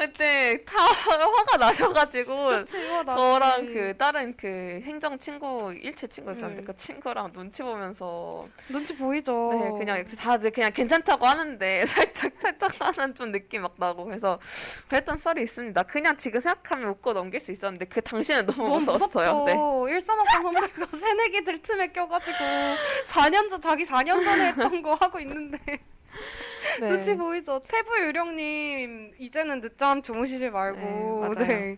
그때 다 *laughs* 화가 나셔가지고 그치. 저랑 그 다른 그 행정 친구 일체 친구 있었는데 음. 그 친구랑 눈치 보면서 눈치 보이죠. 네 그냥 다들 그냥 괜찮다고 하는데 *laughs* 살짝 살짝 하는 좀 느낌 막 나고 그래서 그랬던 썰이 있습니다. 그냥 지금 생각하면 웃고 넘길 수 있었는데 그 당시에는 너무, 너무 무서웠어요. 네. 13학번 선배가 *laughs* 새내기들 틈에 껴가지고 4년 전 자기 4년 전에 했던 거 하고 있는데 네. 눈치 보이죠. 태부 유령님 이제는 늦잠 주무시지 말고 네, 맞아요.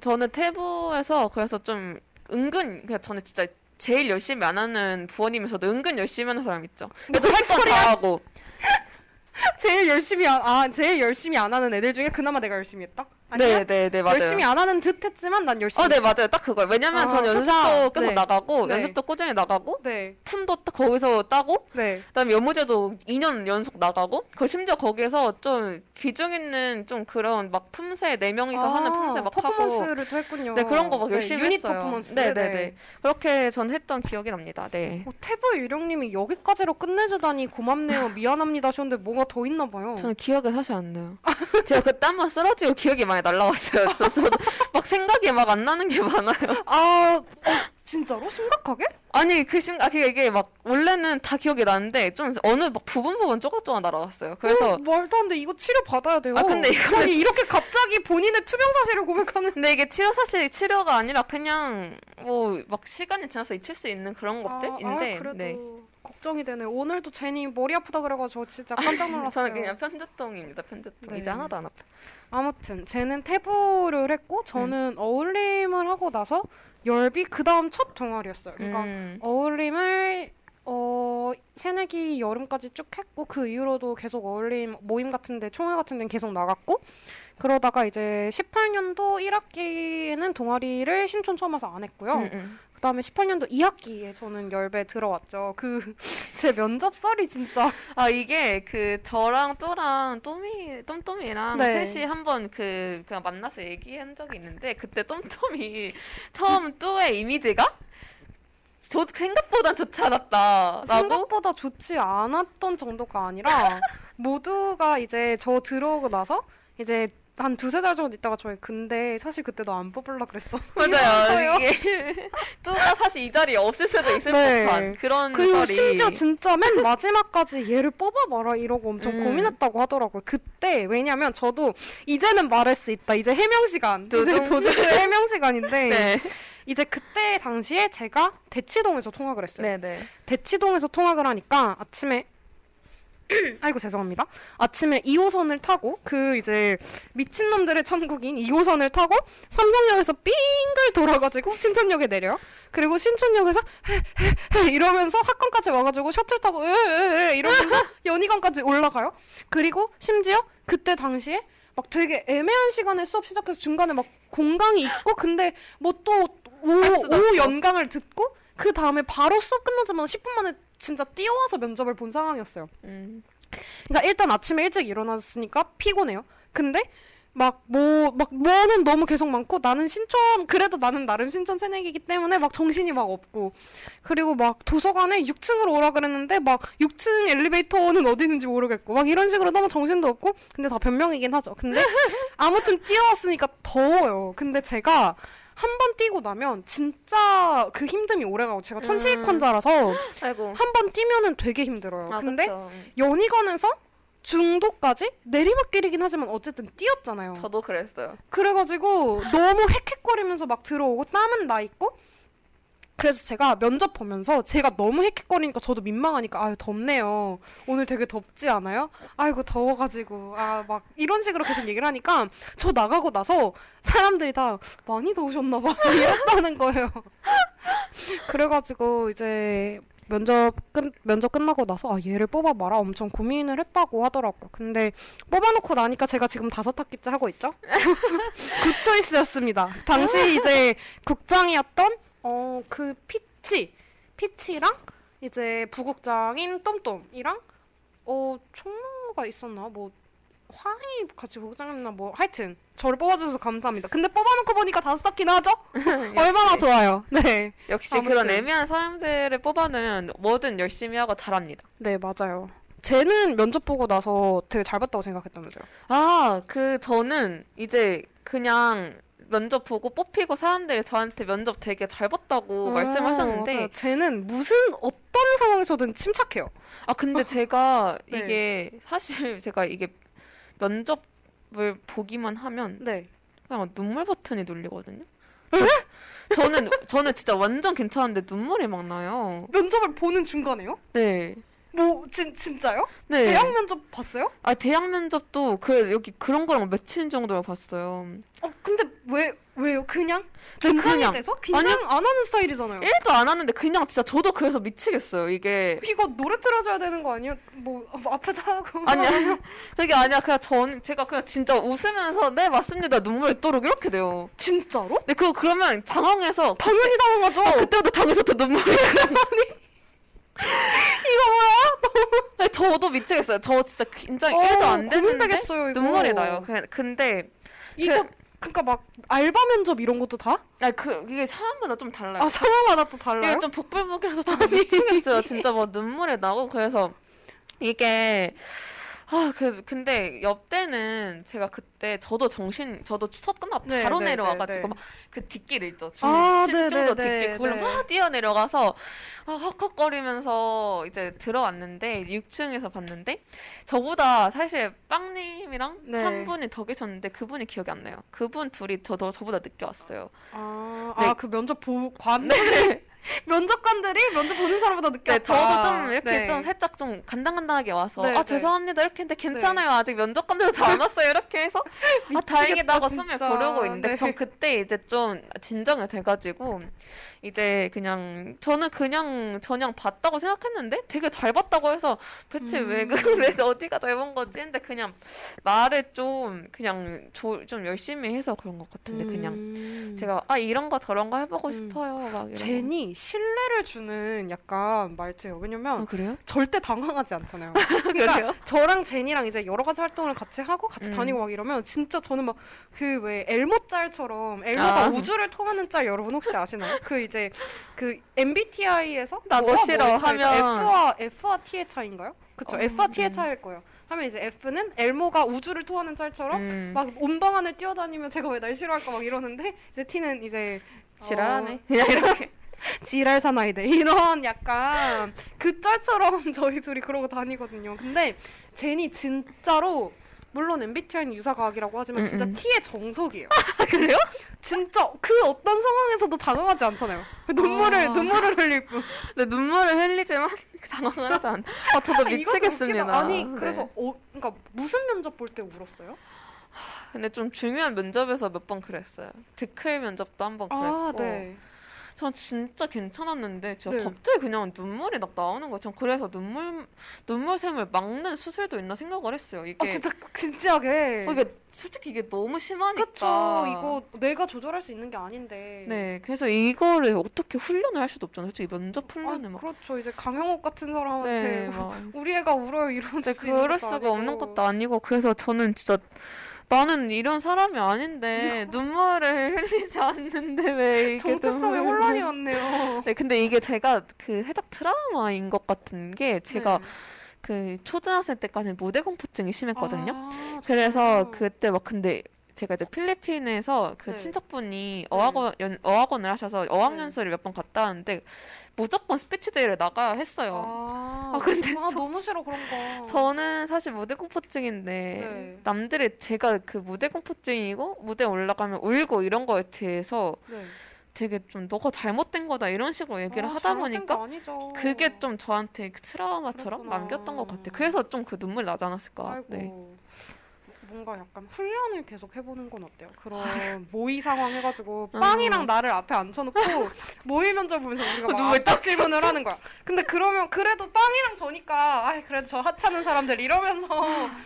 저는 태부에서 그래서 좀 은근 그냥 저는 진짜 제일 열심히 안 하는 부원이면서도 은근 열심히 하는 사람 있죠. 그래도 뭔 할건 소리야? 다 하고. *laughs* 제일 열심히 안, 아 제일 열심히 안 하는 애들 중에 그나마 내가 열심히 했다. 아니야? 네, 네, 네, 맞아요. 열심히 안 하는 듯 했지만 난 열심히. 어, 네, 맞아요. 딱 그거예요. 왜냐면 아, 저는 연습도 좋다. 계속 네. 나가고, 네. 연습도 꾸준히 나가고, 네. 품도 딱 거기서 따고, 네. 그다음에 연무제도 2년 연속 나가고, 그 심지어 거기에서 좀 귀중 있는 좀 그런 막 품새 네 명이서 하는 품새 막 하고, 아, 퍼포먼스를 또 했군요. 네 그런 거막 네, 열심히 유닛 했어요. 퍼포먼스. 네, 네, 네. 그렇게 전 했던 기억이 납니다. 네. 어, 태부 유령님이 여기까지로 끝내주다니 고맙네요. 미안합니다 하셨는데 뭐가 더 있나 봐요. 저는 기억이 사실 안 나요. 제가 그때 한번 쓰러지고 기억이 많이 날라왔어요. 저, 저도 *laughs* 막 생각이 막 안 나는 게 많아요. 아 어, 진짜로 심각하게? 아니 그 순간 아, 그게 이게 막 원래는 다 기억이 나는데 좀 어느 막 부분 부분 쪼각쪼각 날아갔어요. 그래서 어, 말도 안 돼. 이거 치료 받아야 돼요. 아, 근데 이거는- 아니 이렇게 갑자기 본인의 투명 사실을 고백하는. 근데 이게 치료 사실 치료가 아니라 그냥 뭐 막 시간이 지나서 잊힐 수 있는 그런 것들인데 아, 그래도 네. 걱정이 되네. 오늘도 제니 머리 아프다 그래가지고 저 진짜 깜짝 놀랐어요. 저는 그냥 편두통입니다. 편두통 네. 이제 하나도 안 아파. 아무튼 쟤는 태부를 했고 저는 어울림을 하고 나서 열비 그 다음 첫 동아리였어요. 그러니까 음. 어울림을 어 새내기 여름까지 쭉 했고 그 이후로도 계속 어울림 모임 같은데 총회 같은 데 계속 나갔고 그러다가 이제 18년도 1학기에는 동아리를 신촌 처음 와서 안 했고요. 음, 음. 그다음에 18년도 2학기에 저는 열배 들어왔죠. 그 *laughs* 제 면접 썰이 진짜 아 이게 그 저랑 또랑 또미 똠똠이랑 네. 셋이 한번 그 그냥 만나서 얘기한 적이 있는데 그때 똠똠이 처음 또의 이미지가 저 생각보단 좋지 않았다라고 생각보다 좋지 않았던 정도가 아니라 모두가 이제 저 들어오고 나서 이제 한 두세 달 정도 있다가 저희 근데 사실 그때 너 안 뽑으려 그랬어. *laughs* 맞아요. 이게 *laughs* 뚜가 사실 이 자리에 없을 수도 있을 네. 법한 그런 그리고 썰이. 심지어 진짜 맨 마지막까지 얘를 뽑아봐라 이러고 엄청 음. 고민했다고 하더라고요. 그때 왜냐면 저도 이제는 말할 수 있다. 이제 해명 시간. 이제 두둥. 도즈크 *laughs* 해명 시간인데 네. 이제 그때 당시에 제가 대치동에서 통학을 했어요. 네네. 대치동에서 통학을 하니까 아침에 *coughs* 아이고 죄송합니다. 아침에 2호선을 타고 그 이제 미친놈들의 천국인 2호선을 타고 삼성역에서 삥글 돌아가지고 신촌역에 내려. 그리고 신촌역에서 *laughs* 이러면서 학원까지 와가지고 셔틀 타고 으으으 이러면서 *laughs* 연희관까지 올라가요. 그리고 심지어 그때 당시에 막 되게 애매한 시간에 수업 시작해서 중간에 막 공강이 있고 근데 뭐 또 오후, 할 수도 오후 없고. 연강을 듣고 그 다음에 바로 수업 끝나자마자 10분 만에 진짜 뛰어와서 면접을 본 상황이었어요. 음. 그러니까 일단 아침에 일찍 일어났으니까 피곤해요. 근데 막 뭐 막 뭐는 너무 계속 많고 나는 신촌 그래도 나는 나름 신촌 새내기이기 때문에 막 정신이 막 없고 그리고 막 도서관에 6층으로 오라 그랬는데 막 6층 엘리베이터는 어디 있는지 모르겠고 막 이런 식으로 너무 정신도 없고 근데 다 변명이긴 하죠. 근데 아무튼 뛰어왔으니까 더워요. 근데 제가 한 번 뛰고 나면 진짜 그 힘듦이 오래가고 제가 천시익환자라서 *gasps* 아이고. 한번 뛰면은 되게 힘들어요. 아, 근데 그쵸. 연희관에서 중도까지 내리막길이긴 하지만 어쨌든 뛰었잖아요. 저도 그랬어요. 그래가지고 너무 헥헥거리면서 막 들어오고 땀은 나 있고 그래서 제가 면접 보면서 제가 너무 헥헥거리니까 저도 민망하니까 아유 덥네요. 오늘 되게 덥지 않아요? 아이고 더워가지고 아 막 이런 식으로 계속 얘기를 하니까 저 나가고 나서 사람들이 다 많이 더우셨나 봐 *laughs* 이랬다는 거예요. 그래가지고 이제 면접 끝 면접 끝나고 나서 아 얘를 뽑아봐라 엄청 고민을 했다고 하더라고요. 근데 뽑아놓고 나니까 제가 지금 다섯 학기째 하고 있죠. good *laughs* choice였습니다. 당시 이제 국장이었던 어 그 피치 피치랑 이제 부국장인 똠똠이랑 어 총무가 있었나 뭐 화이 같이 부국장이었나 뭐 하여튼 저를 뽑아주셔서 감사합니다. 근데 뽑아놓고 보니까 다섯 학기나 하죠? *laughs* *laughs* 얼마나 좋아요. 네. 역시 아무튼. 그런 애매한 사람들을 뽑아내면 뭐든 열심히 하고 잘합니다. 네 맞아요. 쟤는 면접 보고 나서 되게 잘 봤다고 생각했다면서요? 아, 그 저는 이제 그냥 면접 보고 뽑히고 사람들이 저한테 면접 되게 잘 봤다고 말씀하셨는데 어, 맞아요. 쟤는 무슨 어떤 상황에서든 침착해요. 아 근데 제가 *laughs* 네. 이게 사실 제가 이게 면접을 보기만 하면 네. 그냥 막 눈물 버튼이 눌리거든요. *laughs* 저 는 저는 진짜 완전 괜찮은데 눈물이 막 나요. 면접을 보는 중간에요? 네. 뭐 진, 진짜요? 네. 대학 면접 봤어요? 아 대학 면접도 그 여기 그런 거랑 며칠 정도를 봤어요. 어 근데 왜 왜요? 그냥 네, 긴장이 그냥. 돼서 긴장 안 하는 스타일이잖아요. 1도 안 하는데 그냥 진짜 저도 그래서 미치겠어요. 이게 이거 노래 틀어줘야 되는 거 아니에요? 뭐 어, 아프다고 아니야. *laughs* 그게 아니야. 그냥 전 제가 그냥 진짜 웃으면서 네 맞습니다. 눈물이 또록 이렇게 돼요. 진짜로? 그거 그러면 당황해서 당연히 당황하죠. 그때부터 당해서 또 눈물이 *laughs* 이거 뭐야? 아니, 저도 미치겠어요. 저 진짜 긴장이 어, 1도 안 되는데 고민되겠어요, 이거. 눈물이 나요. 그- 근데 이거 그러니까 막 알바 면접 이런 것도 다? 아그 이게 사람마다 좀 달라요. 아 상황마다 또 달라요? 이게 좀 복불복이라서 저도 미치겠어요. 진짜 뭐 눈물이 나고 그래서 이게 아, 그, 근데 옆때는 제가 그때 저도 정신, 저도 수업 끝나고 네, 바로 네, 내려와가지고 네, 네. 막그 뒷길 있죠. 중, 아, 십 네, 정도 네, 뒷길 네, 그걸로 네. 막 뛰어내려가서 아, 헉헉거리면서 이제 들어왔는데 6층에서 봤는데 저보다 사실 빵님이랑 네. 한 분이 더 계셨는데 그분이 기억이 안 나요. 그분 둘이 저도 저보다 늦게 왔어요. 아, 네. 아, 그 면접 보, 관들 *laughs* 면접 관들이 면접 보는 사람보다 늦게 네. 저도 좀 이렇게 네. 좀 살짝 좀 간당간당하게 와서 네, 아 네. 죄송합니다 이렇게 했는데 괜찮아요 아직 면접관들도 다 안 왔어요 이렇게 해서 아 다행이다 하고 숨을. 고르고 있는데 네. 전 그때 이제 좀 진정이 돼가지고 이제 그냥 저는 그냥 저냥 봤다고 생각했는데 되게 잘 봤다고 해서 대체 왜 음. 그래서 어디가 잘 본 거지 근데 그냥 말을 좀 그냥 조, 좀 열심히 해서 그런 것 같은데 그냥 음. 제가 아 이런 거 저런 거 해보고 음. 싶어요 막 제니 신뢰를 주는 약간 말투예요. 거. 왜냐면 아, 그래요? 절대 당황하지 않잖아요. *laughs* 그러니까? 저랑 제니랑 이제 여러 가지 활동을 같이 하고 같이 음. 다니고 막 이러면 진짜 저는 막 그 왜 엘모 짤처럼 엘모가 아. 우주를 통하는 짤 여러분 혹시 아시나요? 그 이제 그 MBTI에서 나너 싫어 하면- F와 F와 T의 차인가요? 그쵸 어, F와 T의 음. 차일 거예요. 하면 이제 F는 엘모가 우주를 토하는 짤처럼 음. 막 온방안을 뛰어다니면 제가 왜 날 싫어할까 막 이러는데 이제 T는 이제 지랄하네. 어, *laughs* 그냥 이렇게. 지랄 사나이대 이런 약간 그 짤처럼 *laughs* 저희 둘이 그러고 다니거든요. 근데 제니 진짜로 물론 MBTI는 유사과학이라고 하지만 음, 진짜 음. T의 정석이에요. *laughs* 아, 그래요? 진짜 그 어떤 상황에서도 당황하지 않잖아요. 눈물을 아. 눈물을 흘릴 뿐. 근데 눈물을 흘리지만 당황을 하지 않. 아 저도 *laughs* 미치겠습니다. 아니 네. 그래서 어, 그러니까 무슨 면접 볼 때 울었어요? 근데 좀 중요한 면접에서 몇 번 그랬어요. 드클 면접도 한 번 그랬고. 아 네. 전 진짜 괜찮았는데 진짜 네. 갑자기 그냥 눈물이 막 나오는 거예요. 전 그래서 눈물 눈물샘을 막는 수술도 있나 생각을 했어요. 이게 아 진짜 진지하게. 어, 이게 솔직히 이게 너무 심하니까. 그쵸. 이거 내가 조절할 수 있는 게 아닌데. 네, 그래서 이거를 어떻게 훈련을 할 수도 없잖아요. 솔직히 면접 아, 훈련을 막. 그렇죠. 이제 강영욱 같은 사람한테 네, *laughs* 막. 우리 애가 울어요 이런 있는 그럴 수가 아니고. 없는 것도 아니고 그래서 저는 진짜 나는 이런 사람이 아닌데 눈물을 흘리지 않는데 왜 이게 정체성에 눈물을- 혼란이 왔네요. 네, 근데 이게 제가 그 해적 트라우마인 것 같은 게 제가 네. 그 초등학생 때까지 무대 공포증이 심했거든요. 아, 그래서? 그때 막 근데 제가 이제 필리핀에서 그 네. 친척분이 어학원 연, 어학원을 하셔서 어학연수를 몇 번 갔다 왔는데 무조건 speech day를 나가야 했어요. 아, 아, 근데 아, 저- 너무 싫어 그런 거. 저는 사실 무대 공포증인데 네. 남들이 제가 그 무대 공포증이고 무대 올라가면 울고 이런 거에 대해서 네. 되게 좀 너가 잘못된 거다 이런 식으로 얘기를 아, 하다 보니까. 그게 좀 저한테 그 트라우마처럼 그랬구나. 남겼던 것 같아요. 그래서 좀 그 눈물 나지 않았을까. 아이고. 네. 뭔가 약간 훈련을 계속 해보는 건 어때요? 그런 *laughs* 모의 상황 해가지고 어. 빵이랑 나를 앞에 앉혀놓고 모의 면접 보면서 우리가 막 눈물 압박 질문을 하는 거야. 근데 그러면 그래도 빵이랑 저니까 아 그래도 저 하찮은 사람들 이러면서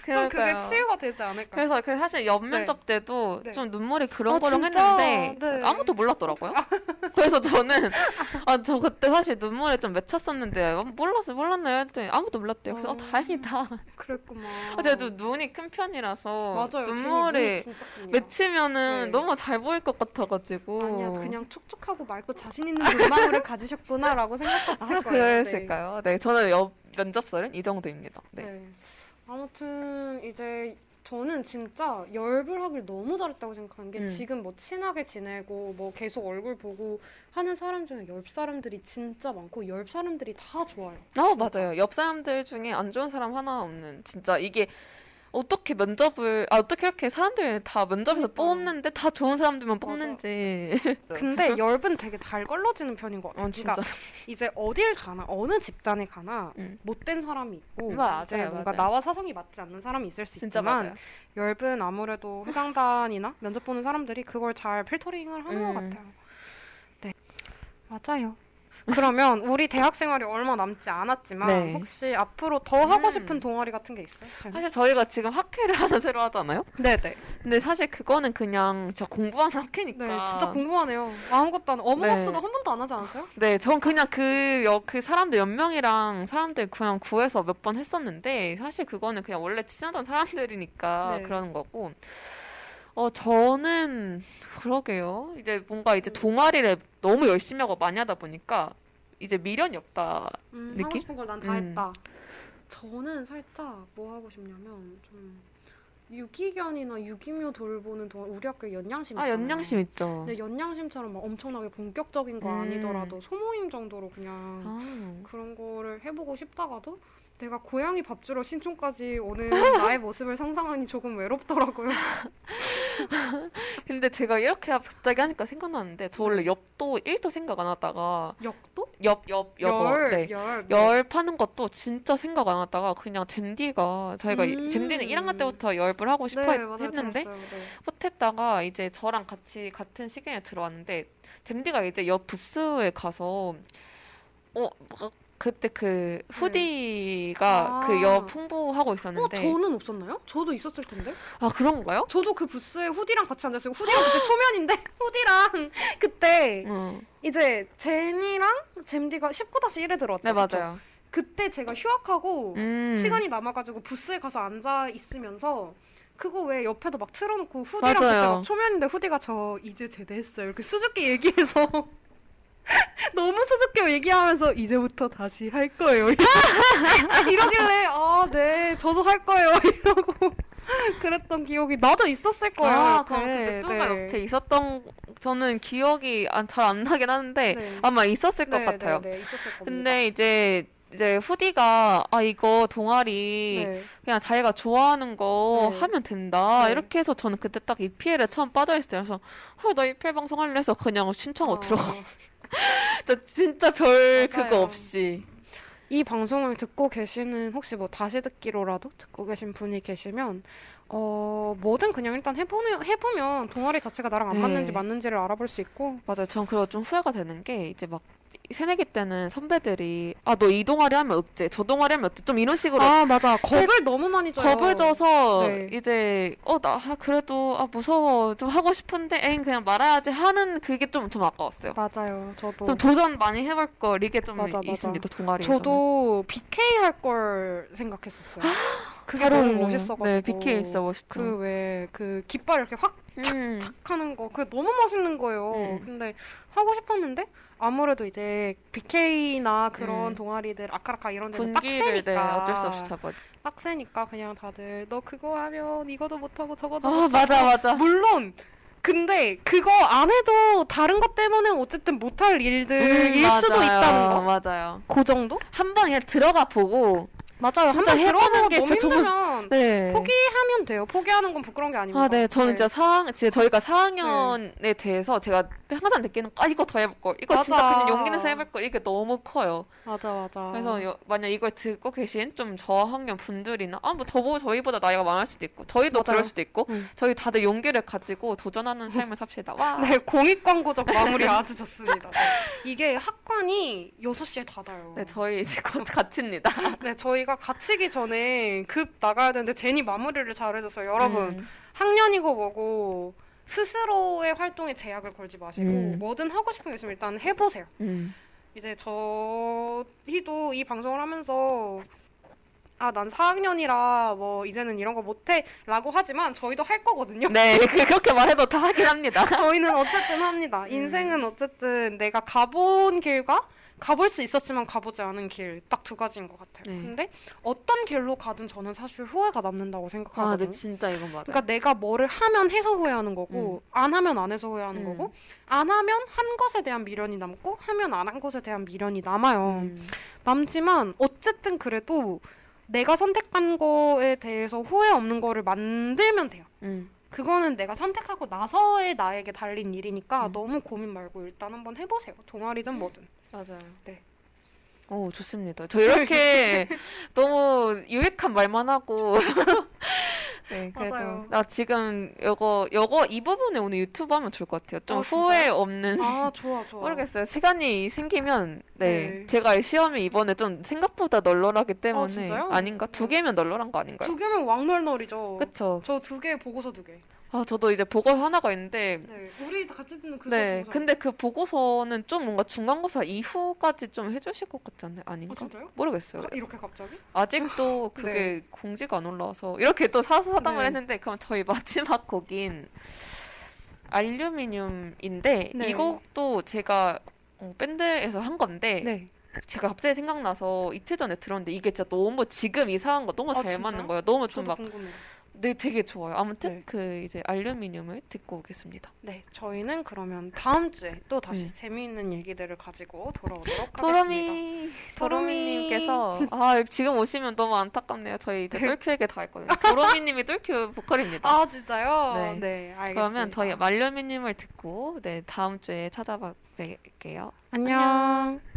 좀 그게. 치유가 되지 않을까. 그래서 그 사실 옆면접 때도 네. 좀 눈물이 아, 그렁그렁 진짜? 했는데 네. 아무도 몰랐더라고요. *laughs* 그래서 저는 아 저 그때 사실 눈물에 좀 맺혔었는데 어, 몰랐어요 몰랐나요 했더니 아무도 몰랐대요. 그래서 어, 어. 다행이다. 그랬구만. 아, 제가 좀 눈이 큰 편이라서 맞아요. 눈물이. 맺히면은 네. 너무 잘 보일 것 같아가지고 아니야 그냥 촉촉하고 맑고 자신 있는 눈망울을 *laughs* 가지셨구나라고 생각했을 아, 거예요. 그랬을까요? 네, 저는 옆 면접설은 이 정도입니다. 네. 네. 네. 아무튼 이제 저는 진짜 열불 하길 너무 잘했다고 생각하는 게 음. 지금 뭐 친하게 지내고 뭐 계속 얼굴 보고 하는 사람 중에 옆 사람들이 진짜 많고 옆 사람들이 다 좋아요. 아 진짜. 맞아요. 옆 사람들 중에 안 좋은 사람 하나 없는 진짜 이게 어떻게 면접을 아 어떻게 이렇게 사람들 다 면접에서 그러니까. 뽑는데 다 좋은 사람들만 맞아. 뽑는지 *laughs* 근데 열은 되게 잘 걸러지는 편인 것 같아요. 어 진짜 그러니까 이제 어딜 가나 어느 집단에 가나 음. 못된 사람이 있고 맞아요, 이제 뭔가 맞아요. 나와 사상이 맞지 않는 사람이 있을 수 있지만. 열은 아무래도 회장단이나 면접 보는 사람들이 그걸 잘 필터링을 하는 것 음. 같아요. 네, 맞아요. 그러면 우리 대학 생활이 얼마 남지 않았지만 네. 혹시 앞으로 더 하고 음. 싶은 동아리 같은 게 있어요? 사실 저희가 지금 학회를 *laughs* 하나 새로 하잖아요. 네 네. 근데 사실 그거는 그냥 진짜 공부하는 학회니까. 네, 진짜 궁금하네요. 아무것도 안 어머머스도 네. 한 번도 안 하지 않았어요? 네, 전 그냥 그, 여, 그 사람들 연명이랑 사람들 그냥 구해서 몇 번 했었는데, 사실 그거는 그냥 원래 친하던 사람들이니까 네. 그러는 거고, 어, 저는, 그러게요. 이제 뭔가 이제 동아리를 너무 열심히 하고 많이 하다 보니까, 이제 미련이 없다. 음, 느낌? 하고 싶은 걸 난 다 음. 했다. 저는 살짝 뭐 하고 싶냐면 좀 유기견이나 유기묘 돌보는 동안 우리 학교 연양심 아, 있잖아요. 연양심 있죠. 근데 연양심처럼 막 엄청나게 본격적인 거 음. 아니더라도 소모임 정도로 그냥 아, 그런 거를 해보고 싶다가도 내가 고양이 밥 주러 신촌까지 오는 *laughs* 나의 모습을 상상하니 조금 외롭더라고요. *laughs* 근데 제가 이렇게 갑자기 하니까 생각나는데, 저 원래 엽도 1도 생각 안 하다가, 역도? 엽, 엽, 엽어. 열, 네. 열, 열 파는 것도 진짜 생각 안 하다가 그냥 잼디가 저희가 음. 잼디는 1학년 때부터 열불 하고 싶어 네, 했-. 했는데 들었어요. 네. 못했다가 이제 저랑 같이 같은 시간에 들어왔는데 잼디가 이제 옆 부스에 가서 어 막 그때 그 후디가 아. 그옆 홍보하고 어, 있었는데 저는 없었나요? 저도 있었을 텐데. 아 그런가요? 저도 그 부스에 후디랑 같이 앉았어요. 후디랑 그때 초면인데 *laughs* 후디랑 그때 응. 이제 제니랑 잼디가 19-1에 들어왔죠. 네? 맞아요. 그때 제가 휴학하고 음. 시간이 남아가지고 부스에 가서 앉아 있으면서 그거 왜 옆에도 막 틀어놓고 후디랑 맞아요. 그때 막 초면인데 후디가 저 이제 제대했어요. 이렇게 수줍게 얘기해서 *laughs* *laughs* 너무 수줍게 얘기하면서 이제부터 다시 할 거예요. *laughs* 이러길래 아, 네, 저도 할 거예요. *laughs* 이러고 그랬던 기억이 나도 있었을 거예요. 아. 그럼 그 뚜가 네. 옆에 있었던 저는 기억이 잘 안 나긴 하는데 네. 아마 있었을 것 네, 같아요. 네, 네, 있었을. 근데 이제 이제 후디가 아 이거 동아리 네. 그냥 자기가 좋아하는 거 네. 하면 된다 네. 이렇게 해서 저는 그때 딱 EPL에 처음 빠져 있어요. 그래서 헐나 EPL 방송 할래 해서 그냥 신청하고 어, 들어가. 진짜, 진짜 별 맞아요. 그거 없이. 이 방송을 듣고 계시는 혹시 뭐 다시 듣기로라도 듣고 계신 분이 계시면 어 뭐든 그냥 일단 해보면 해보면 동아리 자체가 나랑 안 네. 맞는지 맞는지를 알아볼 수 있고 맞아요. 전 그거 좀 후회가 되는 게 이제 막 새내기 때는 선배들이 아 너 이 동아리 하면 어째 저 동아리 하면 어째 좀 이런 식으로 아 맞아 겁을 너무 많이 줘요. 겁을 줘서 네. 이제 어나 그래도 아 무서워 좀 하고 싶은데 엥 그냥 말아야지 하는 그게 좀 좀 아까웠어요. 맞아요. 저도 좀 도전 많이 해볼 걸 이게 좀 맞아, 맞아. 있습니다 동아리에서. 저도 BK 할 걸 생각했었어요. *gasps* 그게 잘 너무. 멋있어가지고 네, BK 진짜 멋있죠. 그왜그 깃발 이렇게 확 음. 하는 거 그게 너무 멋있는 거예요. 음. 근데 하고 싶었는데 아무래도 이제 BK나 그런 음. 동아리들 아카라카 이런 데는 분기를 네, 빡세니까 어쩔 수 없이 잡아지. 빡세니까 그냥 다들 너 그거 하면 이거도 못하고 저거도 아 못하고 맞아 맞아. 물론 근데 그거 안 해도 다른 것 때문에 어쨌든 못할 일들일 음, 수도. 있다는 거. 맞아요. 그 정도? 한번 그냥 들어가 보고 맞아요. 진짜 해보는 게 진짜 힘들면 네. 포기하면 돼요. 포기하는 건 부끄러운 게 아닙니다. 아, 네. 저는 네. 진짜 4학, 진짜 저희가 4학년에 대해서 제가 항상 느끼는, 아, 이거 더 해볼 걸. 이거 진짜 맞아. 그냥 용기 내서 해볼 걸. 이게 너무 커요. 맞아 맞아. 그래서 여- 만약 이걸 듣고 계신 좀 저학년 분들이나, 아, 뭐 저보, 저희보다 나이가 많을 수도 있고, 저희도 맞아요. 그럴 수도 있고, 음. 저희 다들 용기를 가지고 도전하는 삶을 삽시다. 와. *laughs* 네, 공익 광고적 마무리 아주 좋습니다. 네. 이게 학관이 6시에 닫아요. 네, 저희 이제 곧 *laughs* 같이입니다. 네, 저희 가 갇히기 전에 급 나가야 되는데 제니 마무리를 잘 해줬어요. 여러분, 음. 학년이고 뭐고 스스로의 활동에 제약을 걸지 마시고 음. 뭐든 하고 싶은 게 있으면 일단 해보세요. 음. 이제 저희도 이 방송을 하면서 아, 난 4학년이라 뭐 이제는 이런 거 못해 라고 하지만 저희도 할 거거든요. 네, 그- *laughs* 그렇게 말해도 다 하긴 합니다. *laughs* 저희는 어쨌든 음. 합니다. 인생은 어쨌든 내가 가본 길과 가볼 수 있었지만 가보지 않은 길 딱 두 가지인 것 같아요. 네. 근데 어떤 길로 가든 저는 사실 후회가 남는다고 아, 생각하거든요. 네, 진짜 이건 맞아요. 그러니까 내가 뭐를 하면 해서 후회하는 거고 안 하면 안 해서 후회하는 음. 거고 안 하면 한 것에 대한 미련이 남고 하면 안 한 것에 대한 미련이 남아요. 음. 남지만 어쨌든 그래도 내가 선택한 거에 대해서 후회 없는 거를 만들면 돼요. 음. 그거는 내가 선택하고 나서의 나에게 달린 일이니까 음. 너무 고민 말고 일단 한번 해보세요. 동아리든 뭐든. 맞아요. 네. 오, 좋습니다. 저 이렇게 *laughs* 너무 유익한 말만 하고. *laughs* 네, 그래도. 맞아요. 나 지금 요거, 요거 이 부분에 오늘 유튜브 하면 좋을 것 같아요. 좀 아? 후회 없는. 아 좋아 좋아. 모르겠어요. 시간이 생기면, 네. 네. 제가 시험이 이번에 좀 생각보다 널널하기 때문에. 진짜요? 아닌가? 두 개면 널널한 거 아닌가요? 두 개면 왕널널이죠. 그쵸. 저두 개 보고서 두 개. 아, 저도 이제 보고서 하나가 있는데, 네. 우리 같이 듣는 그 네. 보고서. 근데 그 보고서는 좀 뭔가 중간고사 이후까지 좀 해주실 것 같지 않나요? 아 아닌가? 진짜요? 모르겠어요. 가- 이렇게 갑자기? 아직도 *laughs* 그게 공지가 안 올라와서 이렇게 또 사사담을 네. 했는데 그럼 저희 마지막 곡인 알루미늄인데 네. 이 곡도 제가 어, 밴드에서 한 건데 네. 제가 갑자기 생각나서 이틀 전에 들었는데 이게 진짜 너무 지금 이 상황과 너무 아, 잘 진짜요? 맞는 거예요. 너무 좀 막. 네, 되게 좋아요. 아무튼 네. 그 이제 알루미늄을 듣고 오겠습니다. 네, 저희는 그러면 다음 주에 또 다시 음. 재미있는 얘기들을 가지고 돌아오도록 하겠습니다. 도로미 도로미님께서 아 지금 오시면 너무 안타깝네요. 저희 이제 똘큐에게 다 했거든요. 도로미님이 똘큐 보컬입니다. *laughs* 아 진짜요? 네. 네, 알겠습니다. 그러면 저희 말려미님을 듣고 네 다음 주에 찾아뵐게요. 안녕. 부서